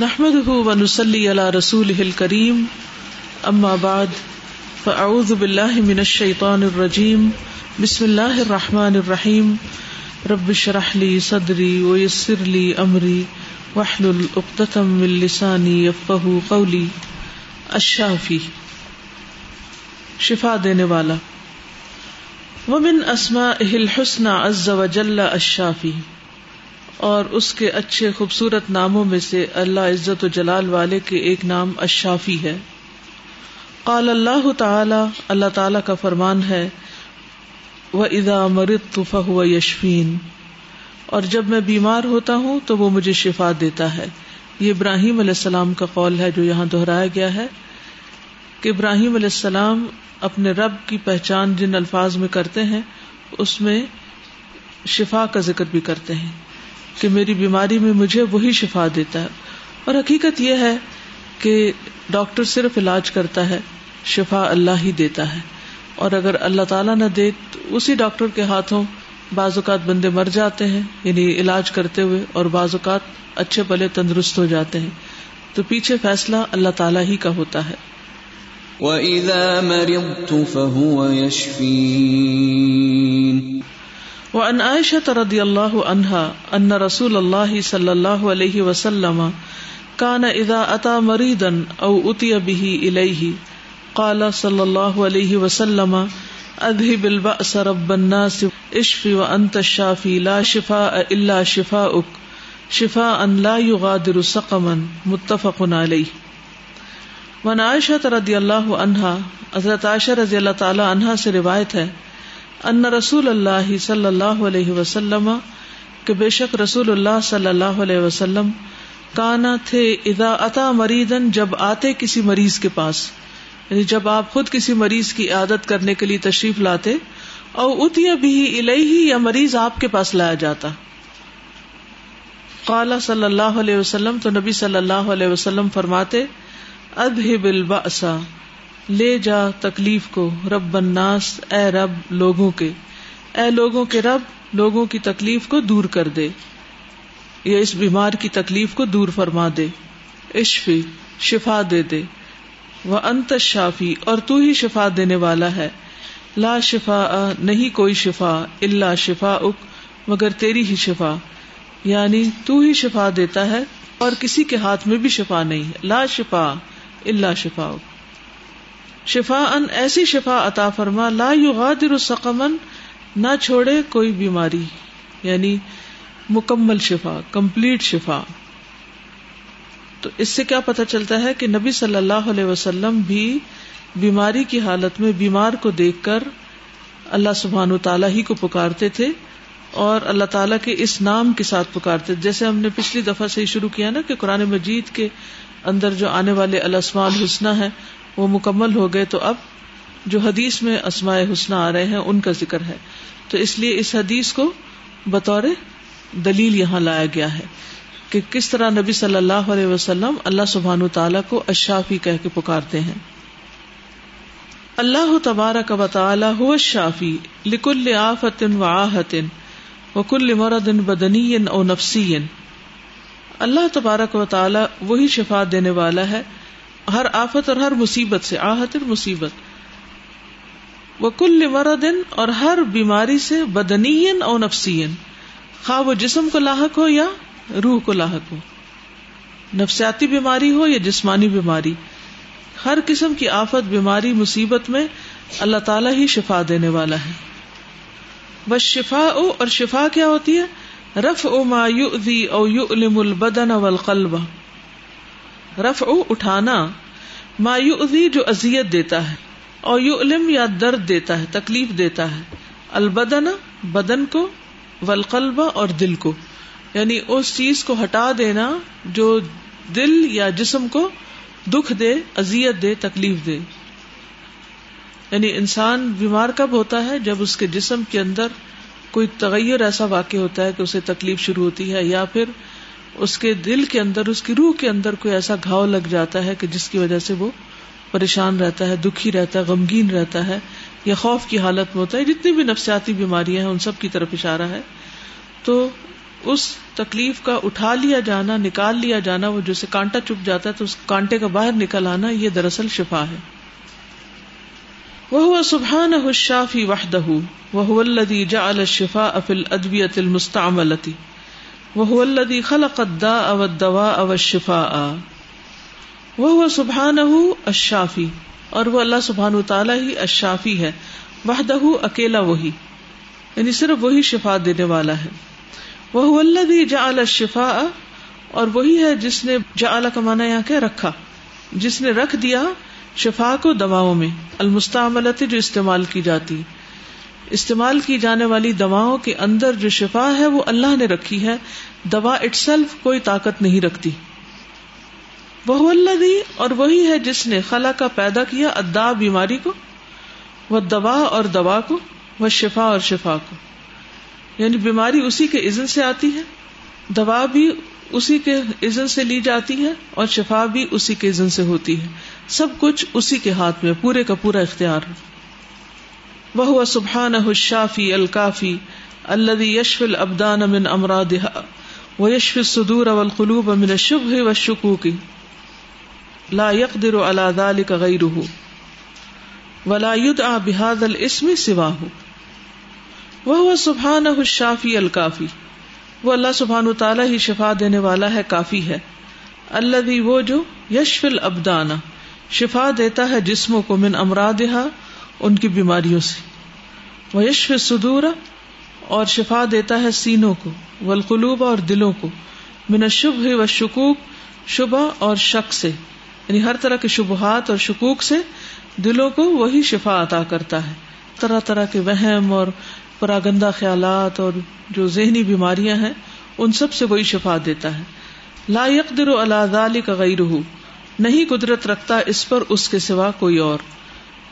نحمد ونسلی علی رسول کریم اما بعد فاعوذ باللہ من الشیطان الرجیم بسم اللہ الرحمن الرحیم رب شرح لی صدری ویسر لی امری وحلل اقتتم من لسانی یفقہ قولی الشافی شفا دینے والا. ومن اسمائه الحسنى عز وجل الشافی اور اس کے اچھے خوبصورت ناموں میں سے اللہ عزت و جلال والے کے ایک نام اشافی ہے۔ قال اللہ تعالی اللہ تعالی کا فرمان ہے وہ ادا مرت فہو یشفین اور جب میں بیمار ہوتا ہوں تو وہ مجھے شفا دیتا ہے۔ یہ ابراہیم علیہ السلام کا قول ہے جو یہاں دہرایا گیا ہے کہ ابراہیم علیہ السلام اپنے رب کی پہچان جن الفاظ میں کرتے ہیں، اس میں شفا کا ذکر بھی کرتے ہیں۔ کہ میری بیماری میں مجھے وہی شفا دیتا ہے۔ اور حقیقت یہ ہے کہ ڈاکٹر صرف علاج کرتا ہے، شفا اللہ ہی دیتا ہے۔ اور اگر اللہ تعالیٰ نہ دے تو اسی ڈاکٹر کے ہاتھوں بعض اوقات بندے مر جاتے ہیں یعنی علاج کرتے ہوئے، اور بعض اوقات اچھے پلے تندرست ہو جاتے ہیں۔ تو پیچھے فیصلہ اللہ تعالیٰ ہی کا ہوتا ہے۔ وَإِذَا مَرِضْتُ فَهُوَ يَشْفِينَ۔ وعن عائشة رضي الله عنها أن رسول الله صلى الله عليه وسلم كان إذا أتى مريضا أو أتي به إليه قال صلى الله عليه وسلم أذهب البأس رب الناس اشف وأنت الشافي لا شفاء إلا شفاؤك شفاء لا يغادر سقما متفق عليه من عائشة رضی اللہ عنہا حضرت عائشہ رضی اللہ تعالی عنہا سے روایت ہے ان رسول اللہ صلی اللہ علیہ وسلم، کہ بے شک رسول اللہ صلی اللہ علیہ وسلم کانا تھے ادا اتا مریدن جب آتے کسی مریض کے پاس۔ یعنی جب آپ خود کسی مریض کی عادت کرنے کے لیے تشریف لاتے اور اتیا بھی الہی یا مریض آپ کے پاس لایا جاتا۔ قال صلی اللہ علیہ وسلم، تو نبی صلی اللہ علیہ وسلم فرماتے ادہ بالباسا لے جا تکلیف کو، رب الناس، اے رب لوگوں کے۔ اے لوگوں کے رب، لوگوں کی تکلیف کو دور کر دے۔ یا اس بیمار کی تکلیف کو دور فرما دے۔ اشفی، شفا دے دے۔ وہ انت شافی اور تو ہی شفا دینے والا ہے۔ لا شفا نہیں کوئی شفا اللہ شفا اک مگر تیری ہی شفا۔ یعنی تو ہی شفا دیتا ہے، اور کسی کے ہاتھ میں بھی شفا نہیں۔ لا شفا اللہ شفا اک شفا ان ایسی شفا عطا فرما، لا یغادر سقمن نہ چھوڑے کوئی بیماری یعنی مکمل شفا، کمپلیٹ شفا۔ تو اس سے کیا پتہ چلتا ہے کہ نبی صلی اللہ علیہ وسلم بھی بیماری کی حالت میں بیمار کو دیکھ کر اللہ سبحان و تعالیٰ ہی کو پکارتے تھے اور اللہ تعالیٰ کے اس نام کے ساتھ پکارتے جیسے ہم نے پچھلی دفعہ سے ہی شروع کیا نا کہ قرآن مجید کے اندر جو آنے والے الاسماء الحسنہ ہے وہ مکمل ہو گئے تو اب جو حدیث میں اسماء حسن آ رہے ہیں، ان کا ذکر ہے۔ تو اس لیے اس حدیث کو بطور دلیل یہاں لایا گیا ہے کہ کس طرح نبی صلی اللہ علیہ وسلم اللہ سبحان تعالیٰ کو اشافی کہہ کے پکارتے ہیں۔ اللہ تبارک و تعالیٰ ہو شافی لکل آفت و آحتن و کل مرد بدنی او نفسی۔ اللہ تبارک و تعالیٰ وہی شفا دینے والا ہے ہر آفت اور ہر مصیبت سے آحت مصیبت وہ کل مردن اور ہر بیماری سے بدنی اور نفسی خواہ وہ جسم کو لاحق ہو یا روح کو لاحق ہو۔ نفسیاتی بیماری ہو یا جسمانی بیماری۔ ہر قسم کی آفت، بیماری، مصیبت میں اللہ تعالی ہی شفا دینے والا ہے۔ بس شفا او اور شفا کیا ہوتی ہے؟ رف او ما یو او یو علم البدن والقلب۔ رف او اٹھانا مایو جو ازیت دیتا ہے اور یو علم یا درد دیتا ہے، تکلیف دیتا ہے۔ البدن، بدن کو ولقلبہ اور دل کو۔ یعنی اس چیز کو ہٹا دینا جو دل یا جسم کو دکھ دے ازیت دے، تکلیف دے۔ یعنی انسان بیمار کب ہوتا ہے؟ جب اس کے جسم کے اندر کوئی تغیر ایسا واقع ہوتا ہے کہ اسے تکلیف شروع ہوتی ہے یا پھر اس کے دل کے اندر، اس کی روح کے اندر کوئی ایسا گھاؤ لگ جاتا ہے کہ جس کی وجہ سے وہ پریشان رہتا ہے، دکھی رہتا ہے، غمگین رہتا ہے یا خوف کی حالت میں ہوتا ہے۔ جتنی بھی نفسیاتی بیماریاں ہیں، ان سب کی طرف اشارہ ہے۔ تو اس تکلیف کا اٹھا لیا جانا، نکال لیا جانا، وہ جیسے کانٹا چپ جاتا ہے تو اس کانٹے کا باہر نکل آنا، یہ دراصل شفا ہے۔ وہ سبحان الشافی وحدہ وہ الذي جعل الشفاء في الادویة المستعملة وہ الذي خلق الداء والدواء والشفاء. وہ سبحان الشافی اور وہ اللہ سبحان تعالیٰ ہی اشافی ہے، وحدہ اکیلا وہی یعنی صرف وہی شفا دینے والا ہے۔ وہ اللہ جعل الشفاء، اور وہی ہے جس نے جعل کا معنی یہاں کہ رکھا۔ جس نے رکھ دیا شفا کو دواؤں میں المستعملت جو استعمال کی جاتی۔ استعمال کی جانے والی دواؤں کے اندر جو شفا ہے وہ اللہ نے رکھی ہے، دوا اٹ سیلف کوئی طاقت نہیں رکھتی۔ وہ اللہ اور وہی ہے جس نے خلا کا پیدا کیا ادا بیماری کو، وہ دوا اور دوا کو، وہ شفا اور شفا کو۔ یعنی بیماری اسی کے عزن سے آتی ہے، دوا بھی اسی کے عزن سے لی جاتی ہے اور شفا بھی اسی کے عزن سے ہوتی ہے۔ سب کچھ اسی کے ہاتھ میں، پورے کا پورا اختیار۔ وہ سبحان الشافی الکافی اللہ یشف البدان امن امراد و یشف صدور والقلوب من الشبہ والشکوک. لا يقدر على ذلك غيره ولا يدعى بهذا الاسم سواه وہ سبحان الشافی الکافی. وہ اللہ سبحان تعالیٰ ہی شفا دینے والا ہے، کافی ہے. اللہ وہ جو یشف البدانا شفا دیتا ہے جسموں کو من امراد ان کی بیماریوں سے۔ وہ یشف صدور اور شفا دیتا ہے سینوں کو، والقلوب اور دلوں کو۔ من شبھ و شکوک شبہ اور شک سے۔ یعنی ہر طرح کے شبہات اور شکوک سے دلوں کو وہی شفا عطا کرتا ہے۔ طرح طرح کے وہم اور پراگندہ خیالات اور جو ذہنی بیماریاں ہیں، ان سب سے وہی شفا دیتا ہے۔ لا يقدر على ذلك غيره نہیں قدرت رکھتا اس پر اس کے سوا کوئی اور۔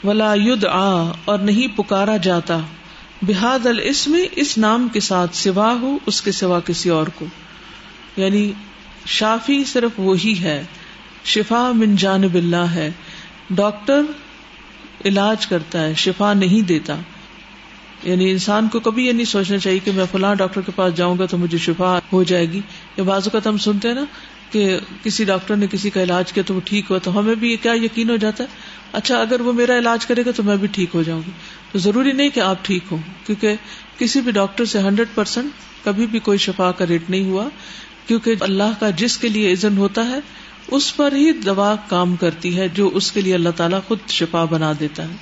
ولا يدعى اور نہیں پکارا جاتا۔ بحاد الاسم، اس نام کے ساتھ سوا ہو، اس کے سوا کسی اور کو۔ یعنی شافی صرف وہی ہے۔ شفا من جانب اللہ ہے۔ ڈاکٹر علاج کرتا ہے، شفا نہیں دیتا۔ یعنی انسان کو کبھی یہ نہیں سوچنا چاہیے کہ میں فلاں ڈاکٹر کے پاس جاؤں گا تو مجھے شفا ہو جائے گی۔ یا بازو کا ہم سنتے ہیں نا کہ کسی ڈاکٹر نے کسی کا علاج کیا تو وہ ٹھیک ہوا تو ہمیں بھی یہ کیا یقین ہو جاتا ہے۔ اچھا اگر وہ میرا علاج کرے گا تو میں بھی ٹھیک ہو جاؤں گی۔ تو ضروری نہیں کہ آپ ٹھیک ہوں، کیونکہ کسی بھی ڈاکٹر سے ہنڈریڈ پرسینٹ کبھی بھی کوئی شفا کا ریٹ نہیں ہوا، کیونکہ اللہ کا جس کے لیے عزن ہوتا ہے، اس پر ہی دوا کام کرتی ہے، جو اس کے لیے اللہ تعالیٰ خود شفا بنا دیتا ہے۔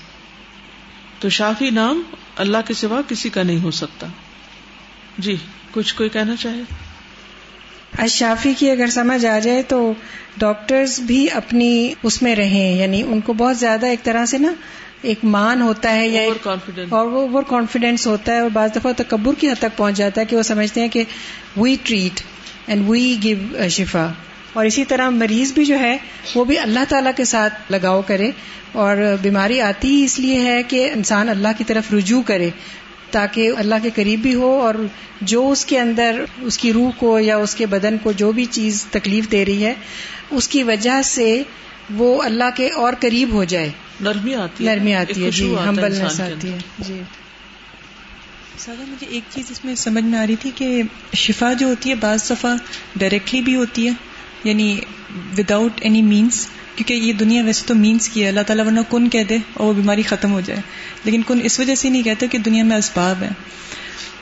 تو شافی نام اللہ کے سوا کسی کا نہیں ہو سکتا۔ جی کچھ کوئی کہنا چاہے؟ شافی کی اگر سمجھ آ جائے تو ڈاکٹرز بھی اپنی اس میں رہیں یعنی ان کو بہت زیادہ ایک طرح سے نا ایک مان ہوتا ہے یا اور وہ اوور کانفیڈینس ہوتا ہے اور بعض دفعہ تکبر کی حد تک پہنچ جاتا ہے کہ وہ سمجھتے ہیں کہ we treat and we give شفا اور اسی طرح مریض بھی جو ہے وہ بھی اللہ تعالیٰ کے ساتھ لگاؤ کرے اور بیماری آتی ہی اس لیے ہے کہ انسان اللہ کی طرف رجوع کرے۔ تاکہ اللہ کے قریب بھی ہو اور جو اس کے اندر اس کی روح کو یا اس کے بدن کو جو بھی چیز تکلیف دے رہی ہے اس کی وجہ سے وہ اللہ کے اور قریب ہو جائے۔ نرمی آتی ہے۔ نرمی آتی ہے جی ہمبلنس آتی ہے۔ جی۔ سادہ مجھے ایک چیز اس میں سمجھ میں آ رہی تھی کہ شفا جو ہوتی ہے بعض دفعہ ڈائریکٹلی بھی ہوتی ہے۔ یعنی وداؤٹ اینی مینس کیونکہ یہ دنیا ویسے تو مینس کی ہے اللہ تعالیٰ ورنہ کن کہہ دے اور وہ بیماری ختم ہو جائے۔ لیکن کن اس وجہ سے نہیں کہتے کہ دنیا میں اسباب ہیں۔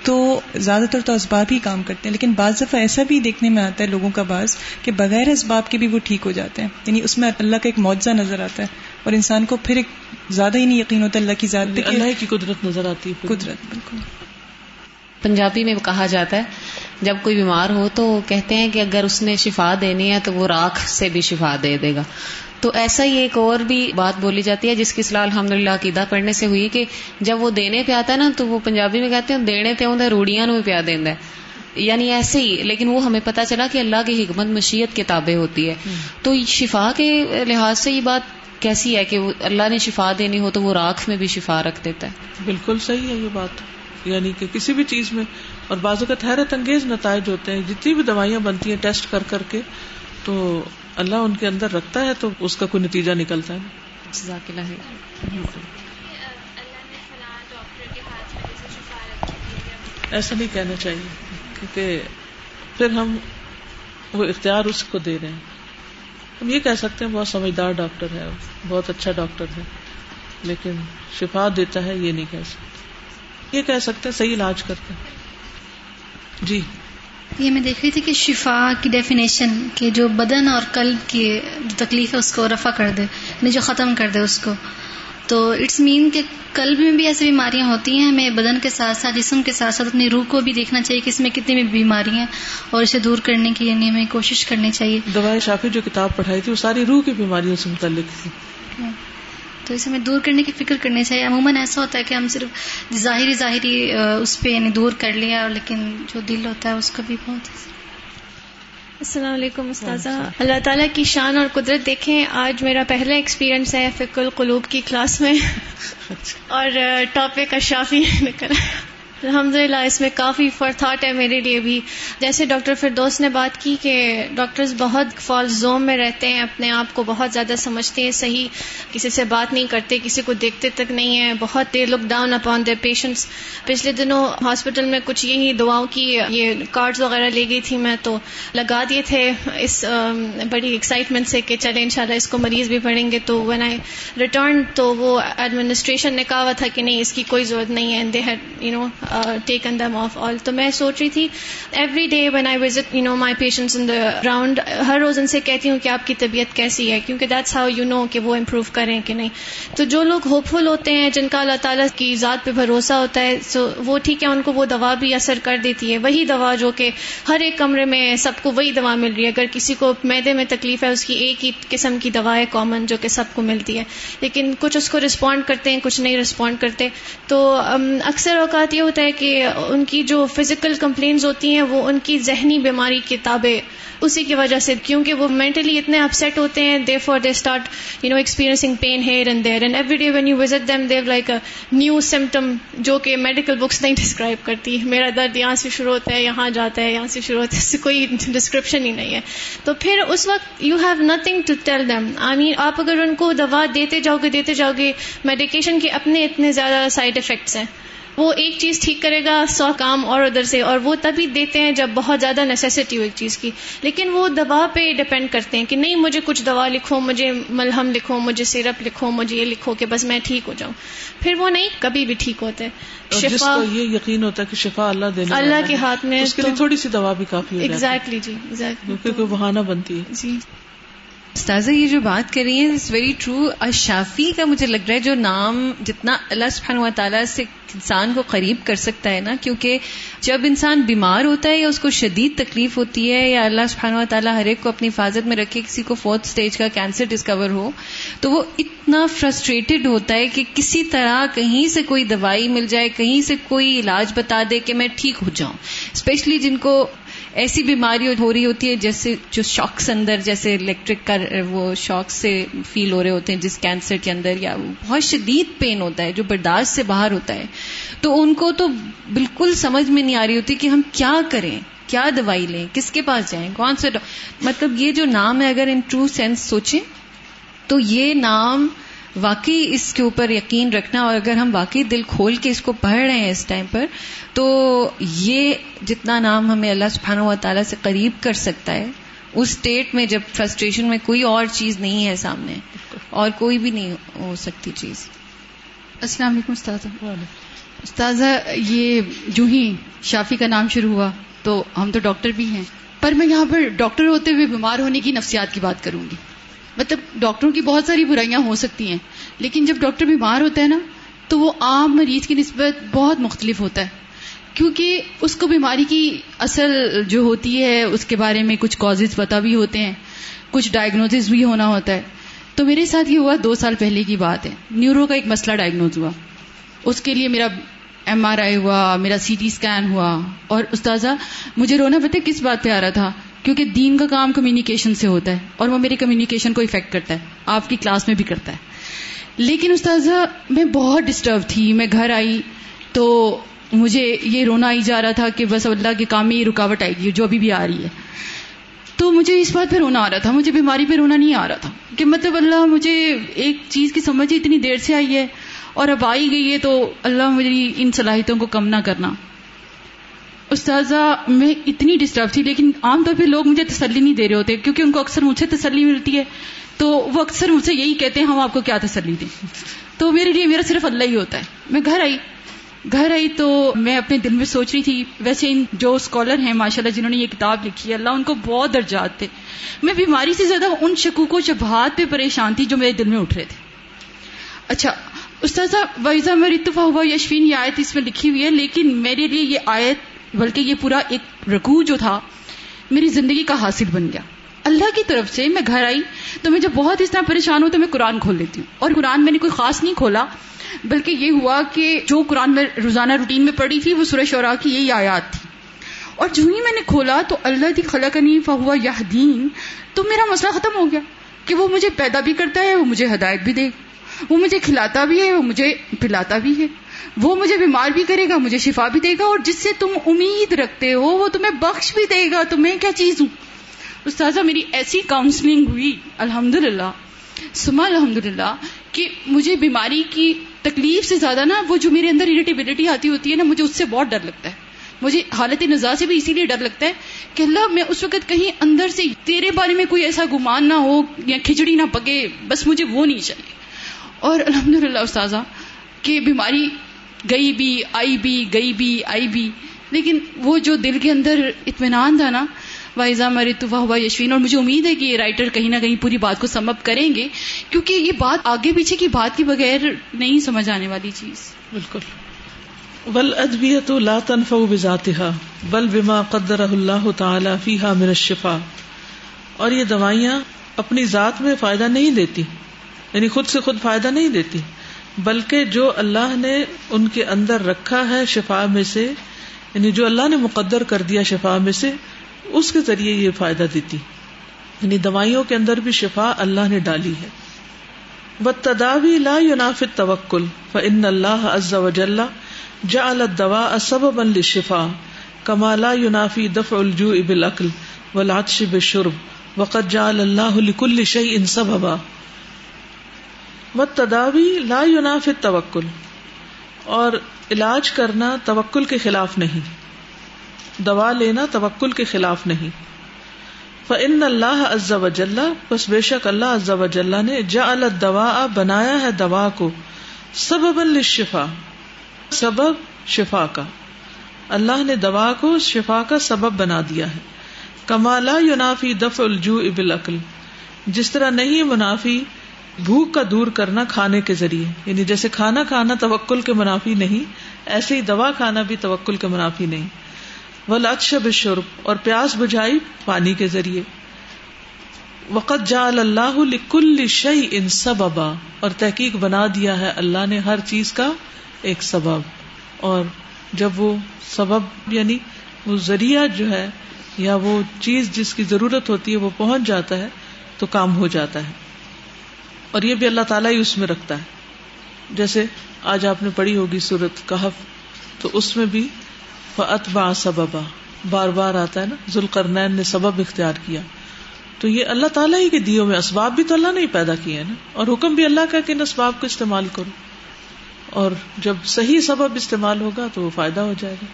تو زیادہ تر تو اسباب ہی کام کرتے ہیں لیکن بعض دفعہ ایسا بھی دیکھنے میں آتا ہے لوگوں کا بعض کہ بغیر اسباب کے بھی وہ ٹھیک ہو جاتے ہیں۔ یعنی اس میں اللہ کا ایک معاوضہ نظر آتا ہے اور انسان کو پھر ایک زیادہ ہی نہیں یقین ہوتا اللہ کی ذات اللہ کی قدرت نظر آتی ہے۔ قدرت بالکل۔ پنجابی میں کہا جاتا ہے جب کوئی بیمار ہو تو کہتے ہیں کہ اگر اس نے شفا دینی ہے تو وہ راکھ سے بھی شفا دے دے گا۔ تو ایسا ہی ایک اور بھی بات بولی جاتی ہے جس کی صلاح الحمد للہ عقیدہ پڑھنے سے ہوئی کہ جب وہ دینے پہ آتا ہے نا تو وہ پنجابی میں کہتے ہیں دینے پہ آدھا روڑیاں نو پیا دینا یعنی ایسے ہی لیکن وہ ہمیں پتا چلا کہ اللہ کی حکمت مشیت کتابیں ہوتی ہے۔ تو شفا کے لحاظ سے یہ بات کیسی ہے کہ اللہ نے شفا دینی ہو تو وہ راکھ میں بھی شفا رکھ دیتا ہے؟ بالکل صحیح ہے یہ بات۔ یعنی کہ کسی بھی چیز میں اور بازو کا حیرت انگیز نتائج ہوتے ہیں۔ جتنی بھی دوائیاں بنتی ہیں ٹیسٹ کر کر کے تو اللہ ان کے اندر رکھتا ہے تو اس کا کوئی نتیجہ نکلتا ہے۔ ایسا نہیں کہنا چاہیے کیونکہ پھر ہم وہ اختیار اس کو دے رہے ہیں۔ ہم یہ کہہ سکتے ہیں بہت سمجھدار ڈاکٹر ہے بہت اچھا ڈاکٹر ہے لیکن شفا دیتا ہے یہ نہیں کہہ سکتے۔ یہ کہہ سکتے ہیں صحیح علاج کرتے ہیں۔ جی۔ یہ میں دیکھ رہی تھی کہ شفا کی ڈیفینیشن کہ جو بدن اور قلب کی جو تکلیف ہے اس کو رفع کر دے یعنی جو ختم کر دے اس کو۔ تو اٹس مین کہ قلب میں بھی ایسی بیماریاں ہوتی ہیں ہمیں بدن کے ساتھ ساتھ جسم کے ساتھ ساتھ اپنی روح کو بھی دیکھنا چاہیے کہ اس میں کتنی بھی بیماری ہیں اور اسے دور کرنے کی یعنی ہمیں کوشش کرنی چاہیے۔ دوائی شافی جو کتاب پڑھائی تھی وہ ساری روح کی بیماریوں سے متعلق تھی۔ تو اسے ہمیں دور کرنے کی فکر کرنی چاہیے۔ عموماً ایسا ہوتا ہے کہ ہم صرف ظاہری ظاہری اس پہ یعنی دور کر لیا لیکن جو دل ہوتا ہے اس کو بھی بہت السلام علیکم استاذہ۔ اللہ تعالیٰ کی شان اور قدرت دیکھیں آج میرا پہلا ایکسپیرینس ہے فکر القلوب کی کلاس میں۔ اور ٹاپک اشافی نکل الحمد للہ اس میں کافی فر تھاٹ ہے میرے لیے بھی۔ جیسے ڈاکٹر فردوس نے بات کی کہ ڈاکٹرز بہت فالس زوم میں رہتے ہیں، اپنے آپ کو بہت زیادہ سمجھتے ہیں، صحیح کسی سے بات نہیں کرتے، کسی کو دیکھتے تک نہیں ہے بہت they look down upon the patients پچھلے دنوں ہاسپٹل میں کچھ یہی دعاؤں کی، یہ کارڈز وغیرہ لے گئی تھی میں تو لگا دیے تھے۔ اس بڑی ایکسائٹمنٹ سے کہ چلے انشاءاللہ اس کو مریض بھی پڑھیں گے۔ تو وین آئی ریٹرن تو وہ ایڈمنسٹریشن نے کہا ہوا تھا کہ نہیں، اس کی کوئی ضرورت نہیں ہے۔ They had you know taken them off all تو میں سوچ رہی تھی every day when I visit you know my patients in the round ہر روز ان سے کہتی ہوں کہ آپ کی طبیعت کیسی ہے، کیونکہ دیٹس ہاؤ یو نو کہ وہ امپروو کریں کہ نہیں. تو جو لوگ ہوپ فل ہوتے ہیں، جن کا اللہ تعالیٰ کی ذات پہ بھروسہ ہوتا ہے سو وہ ٹھیک ہے، ان کو وہ دوا بھی اثر کر دیتی ہے. وہی دوا جو کہ ہر ایک کمرے میں سب کو وہی دوا مل رہی ہے. اگر کسی کو میدے میں تکلیف ہے، اس کی ایک ہی قسم کی دوا ہے کامن جو کہ سب کو ملتی ہے. لیکن کچھ اس کو رسپونڈ کرتے ہیں، کچھ نہیں رسپونڈ کرتے. تو um, اکثر اوقات یہ ہوتا ہے کہ ان کی جو فزیکل کمپلینز ہوتی ہیں وہ ان کی ذہنی بیماری کتابیں اسی کی وجہ سے، کیونکہ وہ مینٹلی اتنے اپسیٹ ہوتے ہیں they for they start you know experiencing pain here and there and every day when you visit them they've like a new symptom جو کہ میڈیکل بکس نہیں ڈسکرائب کرتی. میرا درد یہاں سے شروع ہوتا ہے، یہاں جاتا ہے، یہاں سے شروع ہوتا ہے اس سے کوئی ڈسکرپشن ہی نہیں ہے. تو پھر اس وقت you have nothing to tell them I mean آپ اگر ان کو دوا دیتے جاؤ گے، دیتے جاؤ گے میڈیکیشن کے اپنے اتنے زیادہ سائڈ افیکٹس ہیں. وہ ایک چیز ٹھیک کرے گا سو کام اور ادھر سے اور وہ تبھی دیتے ہیں جب بہت زیادہ نیسیسٹی ہو ایک چیز کی۔ لیکن وہ دوا پہ ڈپینڈ کرتے ہیں کہ نہیں مجھے کچھ دوا لکھو مجھے ملہم لکھو مجھے سیرپ لکھو مجھے یہ لکھو کہ بس میں ٹھیک ہو جاؤں۔ پھر وہ نہیں کبھی بھی ٹھیک ہوتے شفا یہ یقین ہوتا ہے کہ شفا اللہ دینا اللہ کے ہاتھ میں تھوڑی سی دوا بھی کافی ایگزیکٹلی جی ایگزیکٹلی کوئی بہانہ بنتی ہے۔ جی۔ استاذہ، یہ جو بات کر رہی ہیں اٹس ویری ٹرو اشافی کا مجھے لگ رہا ہے، جو نام جتنا اللہ سبحانہ و تعالیٰ سے انسان کو قریب کر سکتا ہے نا، کیونکہ جب انسان بیمار ہوتا ہے یا اس کو شدید تکلیف ہوتی ہے یا اللہ سبحانہ و تعالیٰ ہر ایک کو اپنی حفاظت میں رکھے، کسی کو فورتھ اسٹیج کا کینسر ڈسکور ہو، تو وہ اتنا فرسٹریٹڈ ہوتا ہے کہ کسی طرح کہیں سے کوئی دوائی مل جائے، کہیں سے کوئی علاج بتا دے کہ میں ٹھیک ہو جاؤں۔ اسپیشلی جن کو ایسی بیماری ہو رہی ہوتی ہے جیسے جو شاکس اندر، جیسے الیکٹرک کا وہ شاک سے فیل ہو رہے ہوتے ہیں، جس کینسر کے اندر یا بہت شدید پین ہوتا ہے، جو برداشت سے باہر ہوتا ہے۔ تو ان کو تو بالکل سمجھ میں نہیں آ رہی ہوتی کہ ہم کیا کریں، کیا دوائی لیں، کس کے پاس جائیں، کون سے مطلب یہ جو نام ہے، اگر ان ٹرو سینس سوچیں، تو یہ نام واقعی اس کے اوپر یقین رکھنا اور اگر ہم واقعی دل کھول کے اس کو پڑھ رہے ہیں اس ٹائم پر تو یہ جتنا نام ہمیں اللہ سبحانہ و تعالیٰ سے قریب کر سکتا ہے، اس اسٹیٹ میں جب فرسٹریشن میں کوئی اور چیز نہیں ہے سامنے، اور کوئی بھی نہیں ہو سکتی چیز۔ السلام علیکم استاذ استاذہ، یہ جو ہی شافی کا نام شروع ہوا تو ہم تو ڈاکٹر بھی ہیں، پر میں یہاں پر ڈاکٹر ہوتے ہوئے بیمار ہونے کی نفسیات کی بات کروں گی۔ مطلب ڈاکٹروں کی بہت ساری برائیاں ہو سکتی ہیں، لیکن جب ڈاکٹر بیمار ہوتا ہے نا، تو وہ عام مریض کی نسبت بہت مختلف ہوتا ہے۔ کیونکہ اس کو بیماری کی اصل جو ہوتی ہے، اس کے بارے میں کچھ کاز پتا بھی ہوتے ہیں، کچھ ڈائگنوز بھی ہونا ہوتا ہے۔ تو میرے ساتھ یہ ہوا، دو سال پہلے کی بات ہے۔ نیورو کا ایک مسئلہ ڈائگنوز ہوا۔ اس کے لیے میرا ایم آر آئی ہوا، میرا سی ٹی اسکین ہوا۔ اور استاذہ، مجھے رونا پتہ کس بات پہ آ رہا تھا؟ کیونکہ دین کا کام کمیونیکیشن سے ہوتا ہے اور وہ میری کمیونیکیشن کو افیکٹ کرتا ہے۔ آپ کی کلاس میں بھی کرتا ہے۔ لیکن استاذہ، میں بہت ڈسٹرب تھی۔ میں گھر آئی تو مجھے یہ رونا ہی جا رہا تھا کہ بس اللہ کے کام میں یہ رکاوٹ آئے گی، جو ابھی بھی آ رہی ہے۔ تو مجھے اس بات پہ رونا آ رہا تھا، مجھے بیماری پہ رونا نہیں آ رہا تھا کہ مطلب اللہ مجھے ایک چیز کی سمجھ اتنی دیر سے آئی ہے اور اب آئی گئی ہے تو اللہ مجھے ان صلاحیتوں کو کم نہ کرنا۔ استاذہ، میں اتنی ڈسٹرب تھی، لیکن عام طور پہ لوگ مجھے تسلی نہیں دے رہے ہوتے، کیونکہ ان کو اکثر مجھ سے تسلی ملتی ہے۔ تو وہ اکثر مجھ سے یہی کہتے ہیں، ہم آپ کو کیا تسلی دیں؟ تو میرے لیے میرا صرف اللہ ہی ہوتا ہے۔ میں گھر آئی۔ گھر آئی تو میں اپنے دل میں سوچ رہی تھی، ویسے ان جو اسکالر ہیں ماشاء اللہ جنہوں نے یہ کتاب لکھی ہے، اللہ ان کو بہت درجات تھے میں بیماری سے زیادہ ان شکوک و شبہات پہ پریشان تھی جو میرے دل میں اٹھ رہے تھے۔ اچھا استاذہ ویزا مرتفا ہوا یشوین یہ آیت اس میں لکھی ہوئی ہے، لیکن میرے لیے یہ آیت، بلکہ یہ پورا ایک رکوع جو تھا، میری زندگی کا حاصل بن گیا۔ اللہ کی طرف سے میں گھر آئی تو میں جب بہت اس طرح پریشان ہوں تو میں قرآن کھول لیتی ہوں۔ اور قرآن میں نے کوئی خاص نہیں کھولا۔ بلکہ یہ ہوا کہ جو قرآن میں روزانہ روٹین میں پڑھی تھی، وہ سورہ شعراء کی یہی آیات تھی۔ اور جو ہی میں نے کھولا تو اللہ کی خلقنی فہوا یا دین تو میرا مسئلہ ختم ہو گیا کہ وہ مجھے پیدا بھی کرتا ہے، وہ مجھے ہدایت بھی دے۔ وہ مجھے کھلاتا بھی ہے، وہ مجھے پلاتا بھی ہے۔ وہ مجھے بیمار بھی کرے گا، مجھے شفا بھی دے گا، اور جس سے تم امید رکھتے ہو، وہ تمہیں بخش بھی دے گا۔ تو میں کیا چیز ہوں؟ استاذہ، میری ایسی کاؤنسلنگ ہوئی الحمد للہ سما الحمد للہ کہ مجھے بیماری کی تکلیف سے زیادہ نا وہ جو میرے اندر اریٹیبلٹی آتی ہوتی ہے نا، مجھے اس سے بہت ڈر لگتا ہے۔ مجھے حالت نظا سے بھی اسی لیے ڈر لگتا ہے کہ اللہ، میں اس وقت کہیں اندر سے تیرے بارے میں کوئی ایسا گمان نہ ہو یا کھچڑی نہ پکے، بس مجھے وہ نہیں چاہیے۔ اور الحمد للہ استاذہ، کہ بیماری گئی بھی، آئی بھی، گئی بھی، آئی بھی، لیکن وہ جو دل کے اندر اطمینان تھا نا وائزا مرتبہ ہوا یشوین اور مجھے امید ہے کہ یہ رائٹر کہیں نہ کہیں پوری بات کو سمپ کریں گے، کیونکہ یہ بات آگے پیچھے کی بات کے بغیر نہیں سمجھ آنے والی چیز۔ بالکل۔ بل ادبیت لا تنفع بذاتها، بل بما قدر اللہ تعالی فیہا من الشفا اور یہ دوائیاں اپنی ذات میں فائدہ نہیں دیتی یعنی خود سے خود فائدہ نہیں دیتی، بلکہ جو اللہ نے ان کے اندر رکھا ہے شفا میں سے یعنی جو اللہ نے مقدر کر دیا شفا میں سے اس کے ذریعے یہ فائدہ دیتی۔ یعنی دوائیوں کے اندر بھی شفا اللہ نے ڈالی ہے۔ تداوی لا یوناف توکل فن اللہ عز وجل جعل الدواء سببا للشفاء كما لا ينافي دفع الجوع بالعقل والعطش بالشرب وقد جعل الله لكل شيء سببا۔ و تداوی لا يناف توکل اور علاج کرنا توکل کے خلاف نہیں۔ دوا لینا توکل کے خلاف نہیں۔ فن اللہ عز وجل، بس بے شک اللہ عز وجل نے جعل الدواء، بنایا ہے دوا کو۔ سبب للشفا سبب شفا کا۔ اللہ نے دوا کو شفا کا سبب بنا دیا ہے۔ کمالا یونافی دف الجو ابل عقل جس طرح نہیں منافی، بھوک کا دور کرنا کھانے کے ذریعے۔ یعنی جیسے کھانا کھانا توکل کے منافی نہیں، ایسے ہی دوا کھانا بھی توکل کے منافی نہیں۔ وہ لچھ شرب اور پیاس بجھائی پانی کے ذریعے۔ وقت جا اللہ کل شعی ان سب اور تحقیق بنا دیا ہے اللہ نے ہر چیز کا ایک سبب۔ اور جب وہ سبب یعنی وہ ذریعہ جو ہے، یا وہ چیز جس کی ضرورت ہوتی ہے، وہ پہنچ جاتا ہے، تو کام ہو جاتا ہے۔ اور یہ بھی اللہ تعالیٰ ہی اس میں رکھتا ہے۔ جیسے آج آپ نے پڑھی ہوگی سورت کہف، تو اس میں بھی اتبا سببا۔ بار بار آتا ہے نا ذوالقرن نے سبب اختیار کیا۔ تو یہ اللہ تعالیٰ ہی کے دیو میں اسباب بھی تو اللہ نے ہی پیدا کیے نا۔ اور حکم بھی اللہ کا کہ ان اسباب کو استعمال کرو۔ اور جب صحیح سبب استعمال ہوگا تو وہ فائدہ ہو جائے گا۔